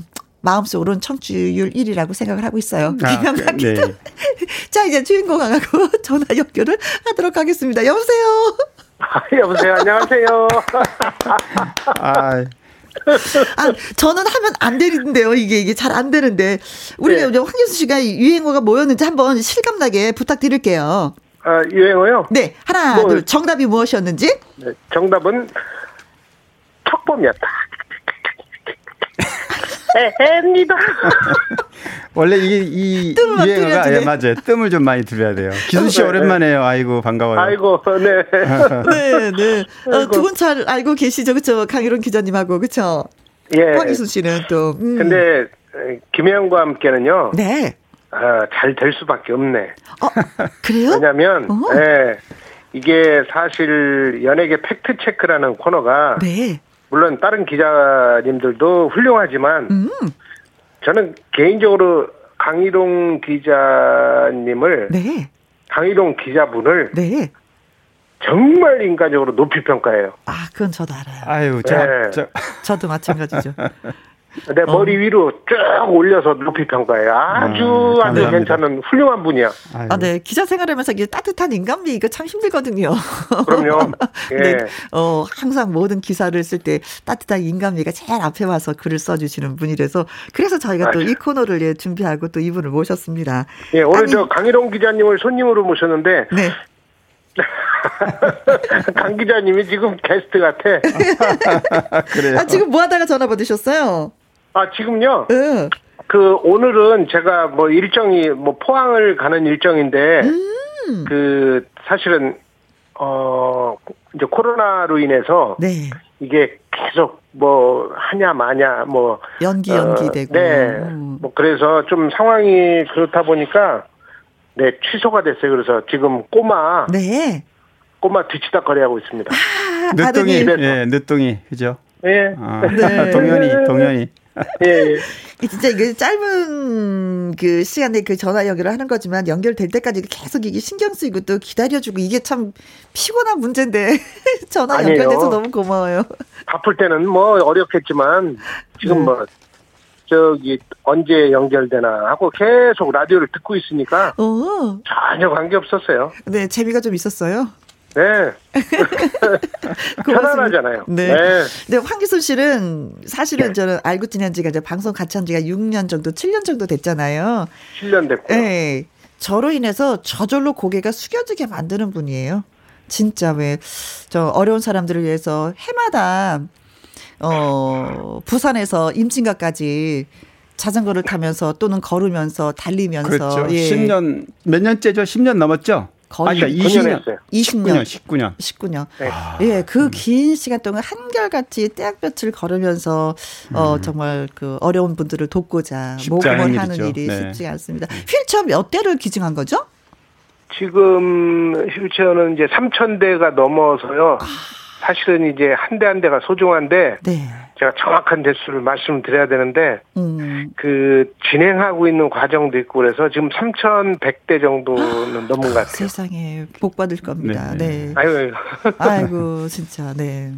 마음속으로는 청취율 1위라고 생각을 하고 있어요. 아, 김영각기도. 네. [LAUGHS] 자, 이제 주인공하고 [LAUGHS] 전화 연결을 하도록 하겠습니다. 여보세요? 아, 여보세요. 안녕하세요. 아, 아, 저는 하면 안 되는데요. 이게, 이게 잘 안 되는데. 우리 네. 네. 황현수 씨가 유행어가 뭐였는지 한번 실감나게 부탁드릴게요. 아, 유행어요? 네. 하나, 뭐, 둘. 정답이 무엇이었는지? 네, 정답은 척범이었다. 해입니다. [LAUGHS] 원래 이게 이 유행어가. 예, 맞아요. 뜸을 좀 많이 들여야 돼요. 기순 씨 네, 오랜만에요. 아이고 반가워요. 아이고, 네. [LAUGHS] 네, 네. 어, 아이고. 두분 잘 알고 계시죠? 그쵸? 강희론 기자님하고, 그쵸? 예. 황희순 씨는 또. 음. 근데 에, 김혜영과 함께는요. 네. 아, 잘 될 수밖에 없네. 어, 그래요? 왜냐면 어. 예. 이게 사실 연예계 팩트 체크라는 코너가 네. 물론 다른 기자님들도 훌륭하지만 음. 저는 개인적으로 강희동 기자님을 네. 강희동 기자분을 네. 정말 인간적으로 높이 평가해요. 아, 그건 저도 알아요. 아유, 자, 네. 저, 저도 마찬가지죠. [LAUGHS] 내 머리 위로 쭉 올려서 높이 평가해요. 아주 음, 아주 감사합니다. 괜찮은 훌륭한 분이야. 아유. 아, 네. 기자 생활하면서 이게 따뜻한 인간미 이거 참 힘들거든요. 그럼요. [LAUGHS] 예. 네. 어, 항상 모든 기사를 쓸 때 따뜻한 인간미가 제일 앞에 와서 글을 써주시는 분이라서 그래서 저희가 또 이 코너를 예, 준비하고 또 이분을 모셨습니다. 예, 오늘 아니, 저 강희동 기자님을 손님으로 모셨는데 네. [LAUGHS] 강 기자님이 지금 게스트 같아. [LAUGHS] 그래요. 아, 지금 뭐 하다가 전화 받으셨어요? 아 지금요. 응. 그 오늘은 제가 뭐 일정이 뭐 포항을 가는 일정인데 음. 그 사실은 어 이제 코로나로 인해서 네. 이게 계속 뭐 하냐 마냐 뭐 연기, 어, 연기되고. 네. 음. 뭐 그래서 좀 상황이 그렇다 보니까 네 취소가 됐어요. 그래서 지금 꼬마 네. 꼬마 뒤치다거리 하고 있습니다. 아, 늦둥이. 예, 늦둥이, 그죠? 예. 아, 네. [LAUGHS] 동현이, 동현이. 예. 예. 진짜 이게 짧은 그 시간에 그 전화 연결을 하는 거지만 연결될 때까지 계속 이게 신경 쓰이고 또 기다려주고 이게 참 피곤한 문제인데 [LAUGHS] 전화 아니에요. 연결돼서 너무 고마워요. 바쁠 때는 뭐 어렵겠지만 지금 네. 뭐 저기 언제 연결되나 하고 계속 라디오를 듣고 있으니까 어, 전혀 관계 없었어요. 네 재미가 좀 있었어요. 네. [LAUGHS] 편안하잖아요. 네. 네. 근데 황기순 씨는 사실은 네. 저는 알고 지낸 지가 이제 방송 같이 한 지가 6년 정도, 7년 정도 됐잖아요. 7년 됐고. 요 네. 저로 인해서 저절로 고개가 숙여지게 만드는 분이에요. 진짜 왜 저 어려운 사람들을 위해서 해마다 어 부산에서 임진각까지 자전거를 타면서 또는 걸으면서 달리면서 그렇죠. 예. 10년, 몇 년째죠? 10년 넘었죠? 거의 아, 그러니까 9년 20년. 했어요. 20년 19년, 19년. 19년. 네. 예, 그긴 시간 동안 한결같이 떼약볕을 걸으면서 어 정말 그 어려운 분들을 돕고자 음. 모금을 하는 일이죠. 일이 네. 쉽지 않습니다. 휠체어 몇 대를 기증한 거죠? 지금 휠체어는 이제 3천 대가 넘어서요. 사실은 이제 한 대 한 대가 소중한데 네. 제가 정확한 대수를 말씀드려야 되는데 음. 그 진행하고 있는 과정도 있고 그래서 지금 3,100대 정도는 넘은 것 같아요. 세상에 복 받을 겁니다. 네. 네. 아유, 아이고 진짜 네.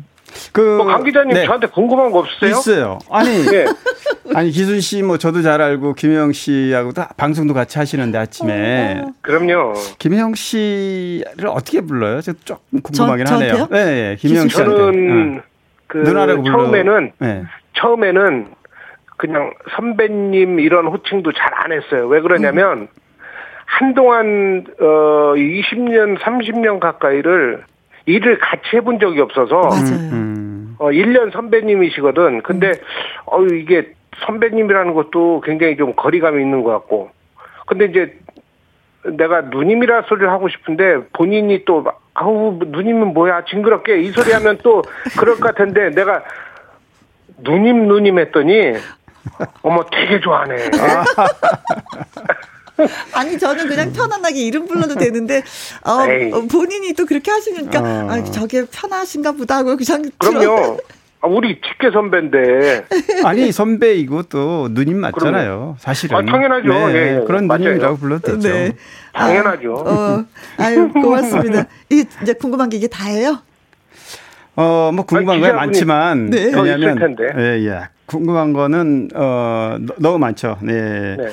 그, 뭐강 기자님 네. 저한테 궁금한 거 없으세요? 있어요. 아니, [LAUGHS] 예. [LAUGHS] 아니, 기순 씨, 뭐, 저도 잘 알고, 김영 씨하고도 방송도 같이 하시는데, 아침에. 그럼요. 김영 씨를 어떻게 불러요? 저 조금 궁금하긴 저- 하네요. 네, 네, 김영 기순 씨한테. 저는 응. 그 누나라고 불러. 처음에는 네. 처음에는 그냥 선배님 이런 호칭도 잘 안 했어요. 왜 그러냐면 한동안 어 20년 30년 가까이를 일을 같이 해본 적이 없어서 맞아요. 음. 어 1년 선배님이시거든. 근데 어 이게 선배님이라는 것도 굉장히 좀 거리감이 있는 것 같고. 근데 이제 내가 누님이라 소리를 하고 싶은데 본인이 또 막, 아우 누님은 뭐야 징그럽게 이 소리 하면 또 그럴 것 같은데 내가 누님 누님 했더니 어머 되게 좋아하네. [LAUGHS] [LAUGHS] 아니 저는 그냥 편안하게 이름 불러도 되는데 어, 에이. 어, 본인이 또 그렇게 하시니까 어. 아, 저게 편하신가 보다 하고 그냥 그럼요. 아, 우리 직계 선배인데 [LAUGHS] 아니, 선배이고 또 누님 맞잖아요. 사실은. 아, 당연하죠. 네, 예, 예. 그런 맞아요. 누님이라고 불러도 되죠. 네. 당연하죠. 어, 아유 고맙습니다. 이 이제 궁금한 게 이게 다예요? 어, 뭐 궁금한 기자분이 많지만 네. 더 왜냐면. 예, 예. 궁금한 거는 어 너- 너무 많죠. 네. 네.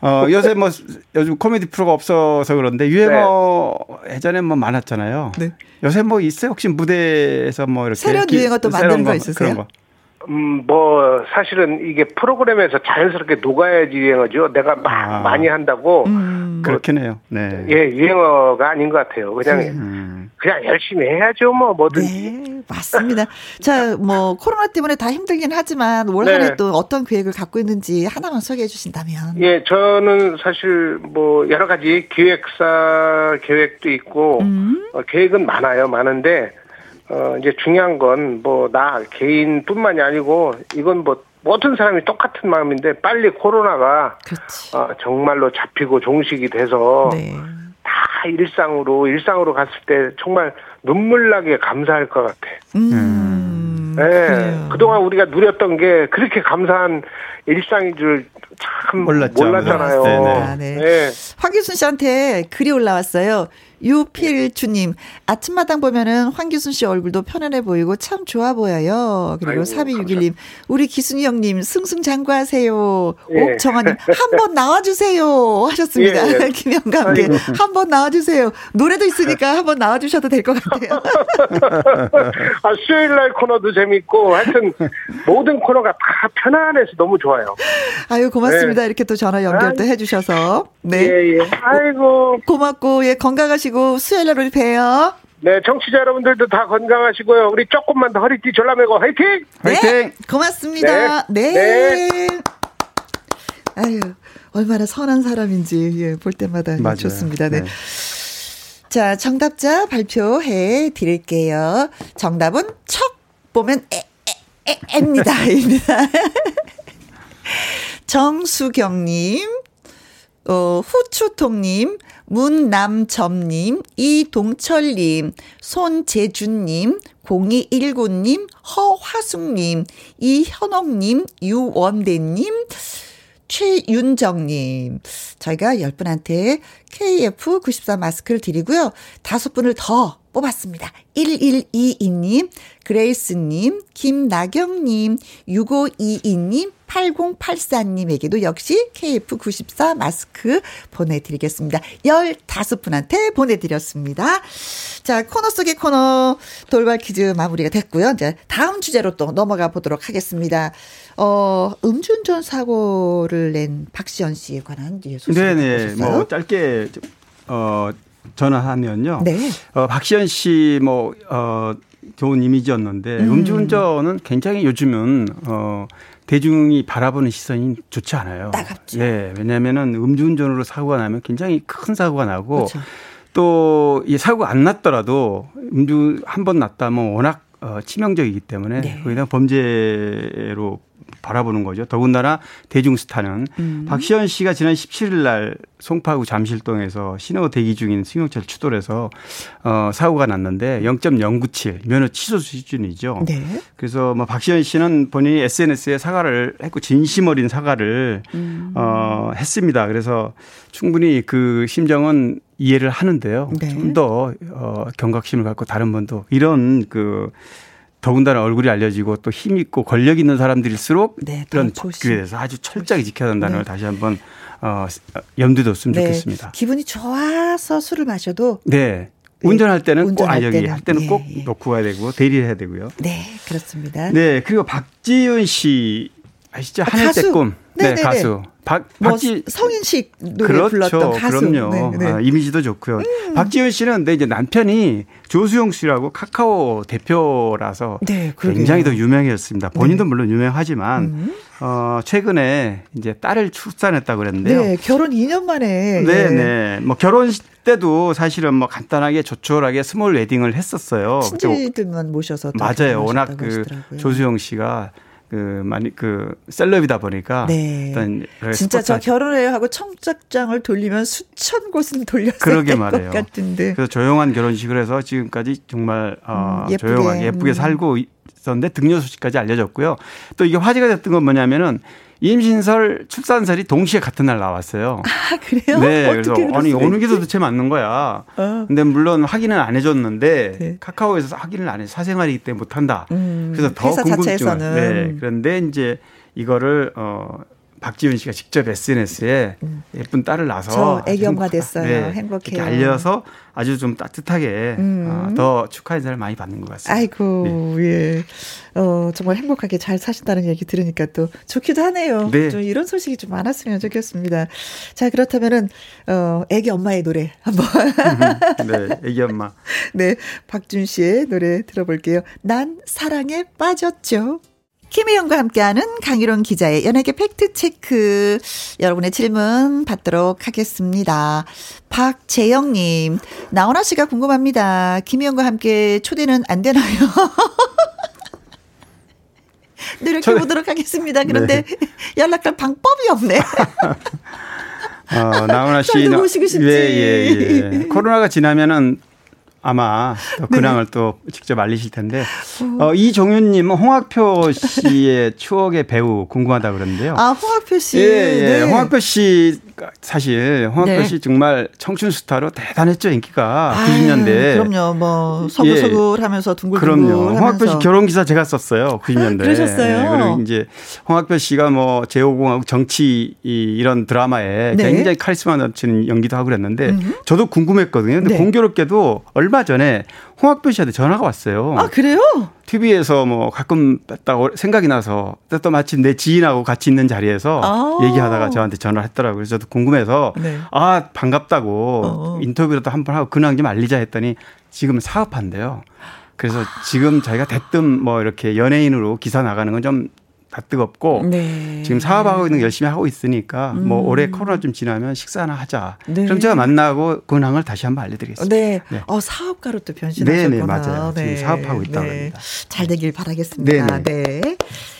어, 요새 뭐 요즘 코미디 프로가 없어서 그런데 유행어 예전에 뭐 많았잖아요. 네. 요새 뭐 있어요? 혹시 무대에서 뭐 이렇게 새로운 기- 유행어 또 만드는 거 거, 있으세요? 그런 거. 음, 뭐, 사실은 이게 프로그램에서 자연스럽게 녹아야지 유행어죠. 내가 막 아. 많이 한다고. 음. 그렇긴 해요. 네. 예, 유행어가 아닌 것 같아요. 그냥, 음. 그냥 열심히 해야죠, 뭐, 뭐든지. 네, 맞습니다. [LAUGHS] 자, 뭐 코로나 때문에 다 힘들긴 하지만 올 네. 한해 또 어떤 계획을 갖고 있는지 하나만 소개해 주신다면. 예, 저는 사실 뭐, 여러 가지 기획사 계획도 있고, 음. 어, 계획은 많아요. 많은데, 어, 이제 중요한 건 뭐, 나 개인뿐만이 아니고, 이건 뭐, 모든 사람이 똑같은 마음인데, 빨리 코로나가, 그렇지. 어, 정말로 잡히고 종식이 돼서, 네. 다 일상으로 일상으로 갔을 때 정말 눈물 나게 감사할 것 같아. 음. 예, 그동안 우리가 누렸던 게 그렇게 감사한 일상인 줄 참 몰랐죠. 몰랐잖아요. 아, 네. 예. 황규순 씨한테 글이 올라왔어요. 유필주님, 아침마당 보면은 황규순 씨 얼굴도 편안해 보이고 참 좋아 보여요. 그리고 아이고, 3261님, 우리 기순이 형님 승승장구하세요. 예. 옥정아님, 한 번 나와주세요. 하셨습니다. 예, 예. [LAUGHS] 김영과 함께. 한 번 나와주세요. 노래도 있으니까 [LAUGHS] 한 번 나와주셔도 될 것 같아요. [LAUGHS] 아, 수요일 날 코너도 재밌고, 하여튼, 모든 코너가 다 편안해서 너무 좋아요. 아유, 고맙습니다. 이렇게 또 전화 연결도 해주셔서. 네. 예, 예. 아이고. 고맙고, 예, 건강하시 고, 수요일 날 우리 봬요. 네, 청취자 여러분들도 다 건강하시고요. 우리 조금만 더 허리띠 졸라매고 화이팅! 화이팅! 네, 고맙습니다. 네. 네. 아유, 얼마나 선한 사람인지, 예, 볼 때마다 맞아요. 좋습니다. 네. 네. 자, 정답자 발표해 드릴게요. 정답은 척 보면 에, 에, 에, 에입니다. [LAUGHS] 입니다. 정수경님, 어, 후추통님, 문남점님, 이동철님, 손재준님, 0219님, 허화숙님, 이현옥님, 유원대님, 최윤정님. 저희가 10분한테 KF94 마스크를 드리고요. 다섯 분을 더 뽑았습니다. 1122님, 그레이스님, 김나경님, 6522님, 8084님에게도 역시 KF94 마스크 보내드리겠습니다. 15분한테 보내드렸습니다. 자, 코너 속의 코너 돌발 퀴즈 마무리가 됐고요. 이제 다음 주제로 또 넘어가 보도록 하겠습니다. 어, 음주운전 사고를 낸 박시연 씨에 관한 예, 소식 네네. 보셨어요? 뭐 짧게 어 전화하면요. 네. 어 박시연 씨 뭐 어 좋은 이미지였는데 음. 주운전은 굉장히 요즘은 어 대중이 바라보는 시선이 좋지 않아요. 따갑죠. 예. 왜냐면은 음주운전으로 사고가 나면 굉장히 큰 사고가 나고 그렇죠. 또이 사고가 안 났더라도 음주 한 번 났다면 워낙 어, 치명적이기 때문에 네. 거기다 범죄로 바라보는 거죠. 더군다나 대중스타는 음. 박시연 씨가 지난 17일 날 송파구 잠실동에서 신호 대기 중인 승용차를 추돌해서 어, 사고가 났는데 0.097 면허 취소 수준이죠. 네. 그래서 뭐 박시연 씨는 본인이 SNS에 사과를 했고 진심 어린 사과를 음. 어, 했습니다. 그래서 충분히 그 심정은 이해를 하는데요. 네. 좀더 어, 경각심을 갖고 다른 분도 이런 그 더군다나 얼굴이 알려지고 또 힘 있고 권력 있는 사람들일수록 네, 더 이런. 법규에 대해서 아주 철저하게 지켜야 한다는 네. 걸 다시 한번 어, 염두에 뒀으면 좋겠습니다. 기분이 좋아서 술을 마셔도 네. 운전할 때는 꼭, 운전할 아, 여기 때는, 할 때는 예, 꼭 예. 놓고 가야 되고, 대리를 해야 되고요. 네, 그렇습니다. 네. 그리고 박지윤 씨, 아시죠? 하늘색 가수. 꿈. 네, 네네네. 가수. 박, 뭐 박지, 성인식 노래 그렇죠. 불렀던 가수. 그럼요. 네, 네. 아, 이미지도 좋고요. 박지윤 씨는 근데 이제 남편이 조수용 씨라고 카카오 대표라서 네. 굉장히 더 유명해졌습니다. 본인도 네. 물론 유명하지만 음. 어, 최근에 이제 딸을 출산했다고 그랬는데요. 네, 결혼 2년 만에. 네, 예. 네. 뭐 결혼 때도 사실은 뭐 간단하게 조촐하게 스몰 웨딩을 했었어요. 친지들만 모셔서 또 맞아요. 워낙 그 하시더라고요. 조수영 씨가 그 많이 그 셀럽이다 보니까 네. 일단 진짜 저 결혼해요 하고 청첩장을 돌리면 수천 곳은 돌렸을 그러게. 같은데. 그래서 조용한 결혼식을 해서 지금까지 정말 어, 음, 예쁘게. 조용하게 예쁘게 음. 살고 있었는데 등려 소식까지 알려졌고요. 또 이게 화제가 됐던 건 뭐냐면은 임신설, 출산설이 동시에 같은 날 나왔어요. 아, 그래요? 네, 그래서 아니 어느 게? 도대체 맞는 거야. 어. 근데 물론 확인은 안 해줬는데 네. 카카오에서 확인을 안 해. 사생활이기 때문에 못한다. 음, 그래서 더 회사 궁금증을. 자체에서는. 네, 그런데 이제 이거를 어. 박지윤 씨가 직접 SNS에 예쁜 딸을 낳아서 행복하- 됐어요. 행복해요. 이렇게 알려서 아주 좀 따뜻하게 음. 어, 더 축하 인사를 많이 받는 것 같습니다. 아이고, 예. 어, 정말 행복하게 잘 사신다는 얘기 들으니까 또 좋기도 하네요. 네. 좀 이런 소식이 좀 많았으면 좋겠습니다. 자, 그렇다면은, 어, 애기 엄마의 노래 한번. [LAUGHS] 네, 애기 엄마. 네, 박준 씨의 노래 들어볼게요. 난 사랑에 빠졌죠. 김혜영과 함께하는 강유론 기자의 연예계 팩트체크. 여러분의 질문 받도록 하겠습니다. 박재영님, 나훈아 씨가 궁금합니다. 김혜영과 함께 초대는 안 되나요? [LAUGHS] 노력해보도록 하겠습니다. 그런데 [LAUGHS] 연락할 방법이 없네. [LAUGHS] 어, 나훈아 씨. 저도 모시고 싶지. 예, 예, 예. 코로나가 지나면은 아마 또 네. 근황을 또 직접 알리실 텐데 어, 이종윤님은 홍학표 씨의 추억의 배우 궁금하다 그러는데요. 아, 홍학표 씨. 예, 예. 네. 홍학표 씨 사실 홍학표 네. 씨 정말 청춘 스타로 대단했죠 인기가 아유, 90년대. 그럼요. 뭐 서글서글 하면서 둥글둥글 그럼요. 홍학표 씨 결혼 기사 제가 썼어요. 90년대. 그러셨어요? 그리고 이제 홍학표 씨가 뭐 제5공하고 정치 이, 이런 드라마에 네. 굉장히 카리스마 넘치는 연기도 하고 그랬는데 저도 궁금했거든요. 근데 네. 공교롭게도 얼마 전에 홍학표 씨한테 전화가 왔어요. 아, 그래요? TV에서 뭐 가끔 딱 생각이 나서 또 마침 내 지인하고 같이 있는 자리에서 아. 얘기하다가 저한테 전화를 했더라고요. 그래서 저도 궁금해서 네. 아 반갑다고 어. 인터뷰라도 한 번 하고 근황 좀 알리자 했더니 지금 사업한대요. 그래서 지금 저희가 대뜸 뭐 이렇게 연예인으로 기사 나가는 건 좀 다 뜨겁고 네. 지금 사업하고 있는 거 열심히 하고 있으니까 뭐 음. 올해 코로나 좀 지나면 식사 하나 하자. 네. 그럼 제가 만나고 근황을 다시 한번 알려드리겠습니다. 네. 네. 어, 사업가로 또 변신하셨구나. 네, 네, 맞아요. 지금 사업하고 있다고 합니다. 잘 되길 바라겠습니다. 네, 네.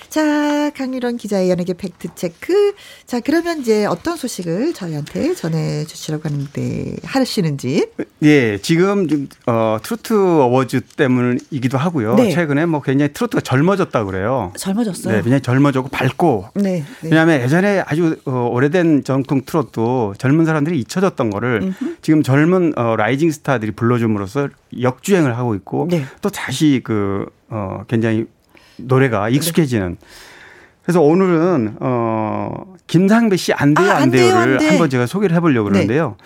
자, 강일홍 기자의 연예계 팩트 체크. 자, 그러면 이제 어떤 소식을 저희한테 전해 주시라고 하는데 하시는지. 예, 지금 좀, 어, 트로트 어워즈 때문이기도 하고요. 네. 최근에 뭐 굉장히 트로트가 젊어졌다고 그래요. 젊어졌어요. 네, 굉장히 젊어졌고 밝고. 네. 네. 왜냐하면 예전에 아주 어, 오래된 전통 트로트 젊은 사람들이 잊혀졌던 거를 지금 젊은 어, 라이징 스타들이 불러줌으로써 역주행을 하고 있고 네. 또 다시 그 어, 굉장히 노래가 익숙해지는. 그래서 오늘은 어 김상배 씨 안 돼요 아, 안 안 돼요, 돼요를 안 돼. 한번 제가 소개를 해보려고 네. 그러는데요.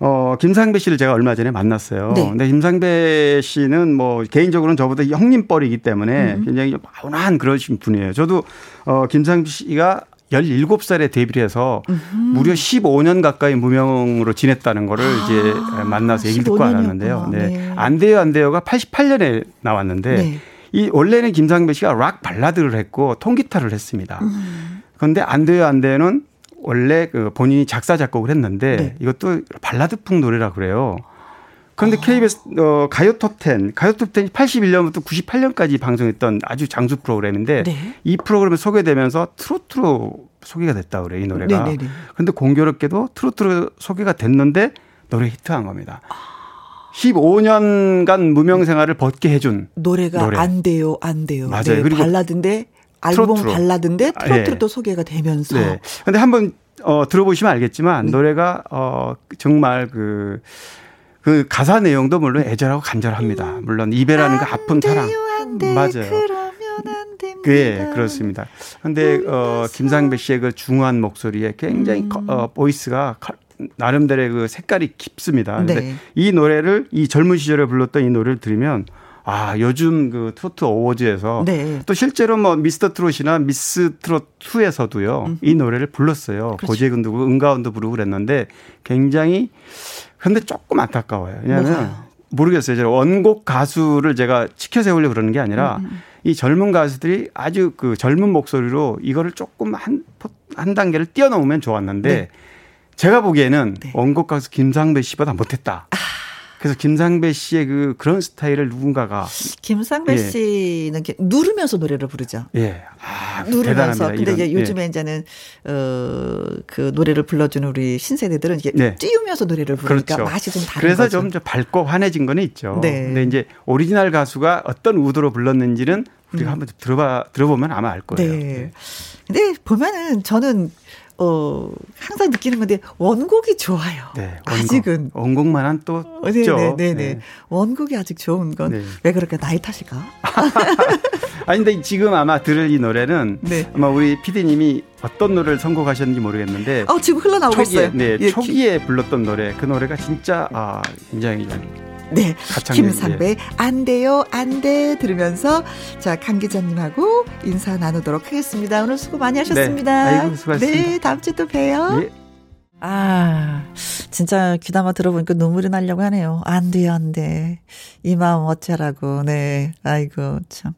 어 김상배 씨를 제가 얼마 전에 만났어요. 네. 근데 김상배 씨는 뭐 개인적으로는 저보다 형님뻘이기 때문에 음. 굉장히 좀 아운한 그러신 분이에요. 저도 어 김상배 씨가 17살에 데뷔를 해서 무려 15년 가까이 무명으로 지냈다는 거를 이제 만나서 얘기를 듣고 15년 알았는데요. 아. 네. 네. 안 돼요, 안 돼요가 88년에 나왔는데 네. 이 원래는 김상배 씨가 락 발라드를 했고 통기타를 했습니다. 음. 그런데 안 돼요, 안 돼요는 원래 그 본인이 작사 작곡을 했는데 네. 이것도 발라드풍 노래라 그래요. 그런데 아. KBS 어, 가요 톱10, 가요 톱10이 81년부터 98년까지 방송했던 아주 장수 프로그램인데 네. 이 프로그램에 소개되면서 트로트로 소개가 됐다 그래요, 이 노래가. 네, 네, 네. 공교롭게도 트로트로 소개가 됐는데 노래 히트한 겁니다. 15년간 무명 생활을 벗게 해준 노래가 노래. 안 돼요, 안 돼요. 맞아요. 네, 그리고 발라드인데 앨범 트로트로. 발라드인데 아, 트로트로 예. 또 소개가 되면서 네. 근데 한번 어 들어보시면 알겠지만 네. 노래가 어 정말 그그 가사 내용도 물론 애절하고 간절합니다. 물론 이별하는 그 아픈 사랑. 안 돼, 맞아요. 그러면 안 됩니다. 네, 그렇습니다. 근데 어 김상배 씨의 그 중후한 목소리에 굉장히 음. 커- 어 voice가 커- 나름대로의 그 색깔이 깊습니다. 근데 네. 이 노래를 이 젊은 시절에 불렀던 이 노래를 들으면 아, 요즘 그 트로트 어워즈에서 네. 또 실제로 뭐 미스터 트롯이나 미스 트롯 2에서도요. 이 노래를 불렀어요. 그렇죠. 고재근도 부르고 은가운도 부르고 그랬는데 굉장히 근데 조금 안타까워요. 왜냐하면 뭐가요? 모르겠어요. 제가 원곡 가수를 제가 치켜 세우려고 그러는 게 음, 아니라 이 젊은 가수들이 아주 그 젊은 목소리로 이거를 조금 한, 포- 한 단계를 뛰어넘으면 좋았는데 네. 제가 보기에는 네. 원곡 가수 김상배 씨보다 못했다. 그래서 김상배 씨의 그 그런 스타일을 누군가가 김상배 예. 씨는 누르면서 노래를 부르죠. 예, 아, 누르면서. 대단합니다. 근데 이제 이런, 요즘에 이제는 어그 노래를 불러주는 우리 신세대들은 이게 네. 띄우면서 노래를 부르니까 그렇죠. 맛이 좀 다른 그래서 거죠. 좀 밝고 환해진 거는 있죠. 네. 근데 이제 오리지널 가수가 어떤 의도로 불렀는지는 우리가 음. 한번 들어봐 들어보면 아마 알 거예요. 네. 근데 보면은 저는 어 항상 느끼는 건데 원곡이 좋아요. 네, 원곡. 아직은 원곡만한 또 어, 네, 없죠. 네, 네, 네. 원곡이 아직 좋은 건왜 네. 그렇게 나이 탓일까? [LAUGHS] 아니 근데 지금 아마 들을 이 노래는 네. 아마 우리 PD님이 어떤 노래를 선곡하셨는지 모르겠는데 어 지금 흘러나오고 초기에 있어요. 네, 예, 초기에 불렀던 노래 그 노래가 진짜 아 굉장히 네. 김상배 안 돼요 안 돼 들으면서 자 강 기자님하고 인사 나누도록 하겠습니다. 오늘 수고 많이 하셨습니다. 네. 아이고, 수고하셨습니다. 네, 다음 주에 또 봬요. 예. 아, 진짜 귀담아 들어보니까 눈물이 나려고 하네요. 안 돼, 안 돼. 이 마음 어쩌라고, 네. 아이고, 참.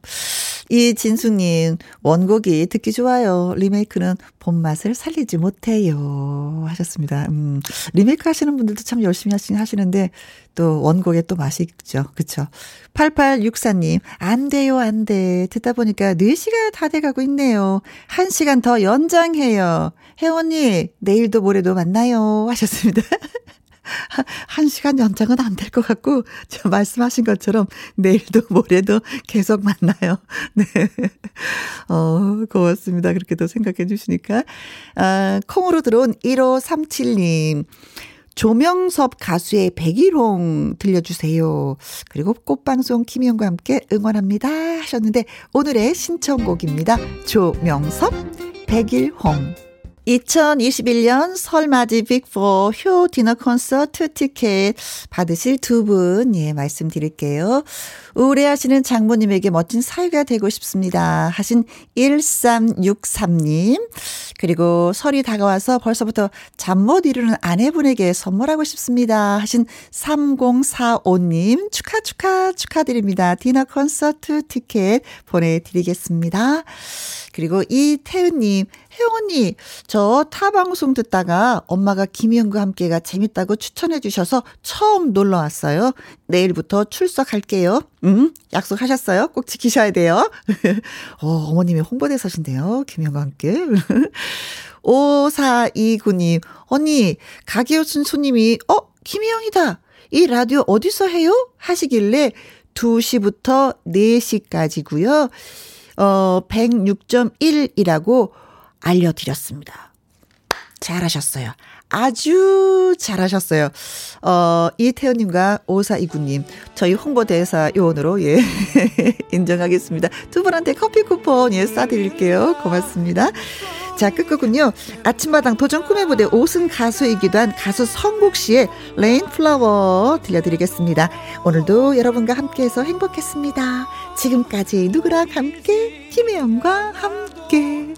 이 진수님, 원곡이 듣기 좋아요. 리메이크는 본맛을 살리지 못해요. 하셨습니다. 음, 리메이크 하시는 분들도 참 열심히 하시, 하시는데, 또 원곡에 또 맛이 있죠. 그쵸. 8864님, 안 돼요, 안 돼. 듣다 보니까 4시가 다 돼가고 있네요. 1시간 더 연장해요. 혜원님, 내일도 모레도 만나요. 하셨습니다. [LAUGHS] [LAUGHS] 한 시간 연장은 안 될 것 같고, 저 말씀하신 것처럼 내일도 모레도 계속 만나요. [LAUGHS] 네. 어, 고맙습니다. 그렇게도 생각해 주시니까. 아, 콩으로 들어온 1537님. 조명섭 가수의 백일홍 들려주세요. 그리고 꽃방송 김희영과 함께 응원합니다 하셨는데 오늘의 신청곡입니다. 조명섭 백일홍. 2021년 설맞이 빅4 효 디너 콘서트 티켓 받으실 두 분, 예, 말씀드릴게요. 우울해하시는 장모님에게 멋진 사위가 되고 싶습니다. 하신 1363님. 그리고 설이 다가와서 벌써부터 잠 못 이루는 아내분에게 선물하고 싶습니다. 하신 3045님. 축하, 축하, 축하드립니다. 디너 콘서트 티켓 보내드리겠습니다. 그리고 이태은님, 혜원이, 저 타 방송 듣다가 엄마가 김희영과 함께가 재밌다고 추천해 주셔서 처음 놀러 왔어요. 내일부터 출석할게요. 음, 약속하셨어요? 꼭 지키셔야 돼요. [LAUGHS] 어, 어머님이 홍보대사신데요. 김희영과 함께. [LAUGHS] 5429님, 언니, 가게 오신 손님이, 어, 김희영이다. 이 라디오 어디서 해요? 하시길래 2시부터 4시까지고요. 어, 106.1이라고 알려드렸습니다. 잘하셨어요. 아주 잘하셨어요. 어, 이태현님과 오사이구님, 저희 홍보대사 요원으로, 예, [LAUGHS] 인정하겠습니다. 두 분한테 커피 쿠폰, 예, 쏴드릴게요. 고맙습니다. 자, 끝곡은요. 아침마당 도전 꿈의 무대 5승 가수이기도 한 가수 성국 씨의 Rain Flower 들려드리겠습니다. 오늘도 여러분과 함께해서 행복했습니다. 지금까지 누구랑 함께? 김혜영과 함께.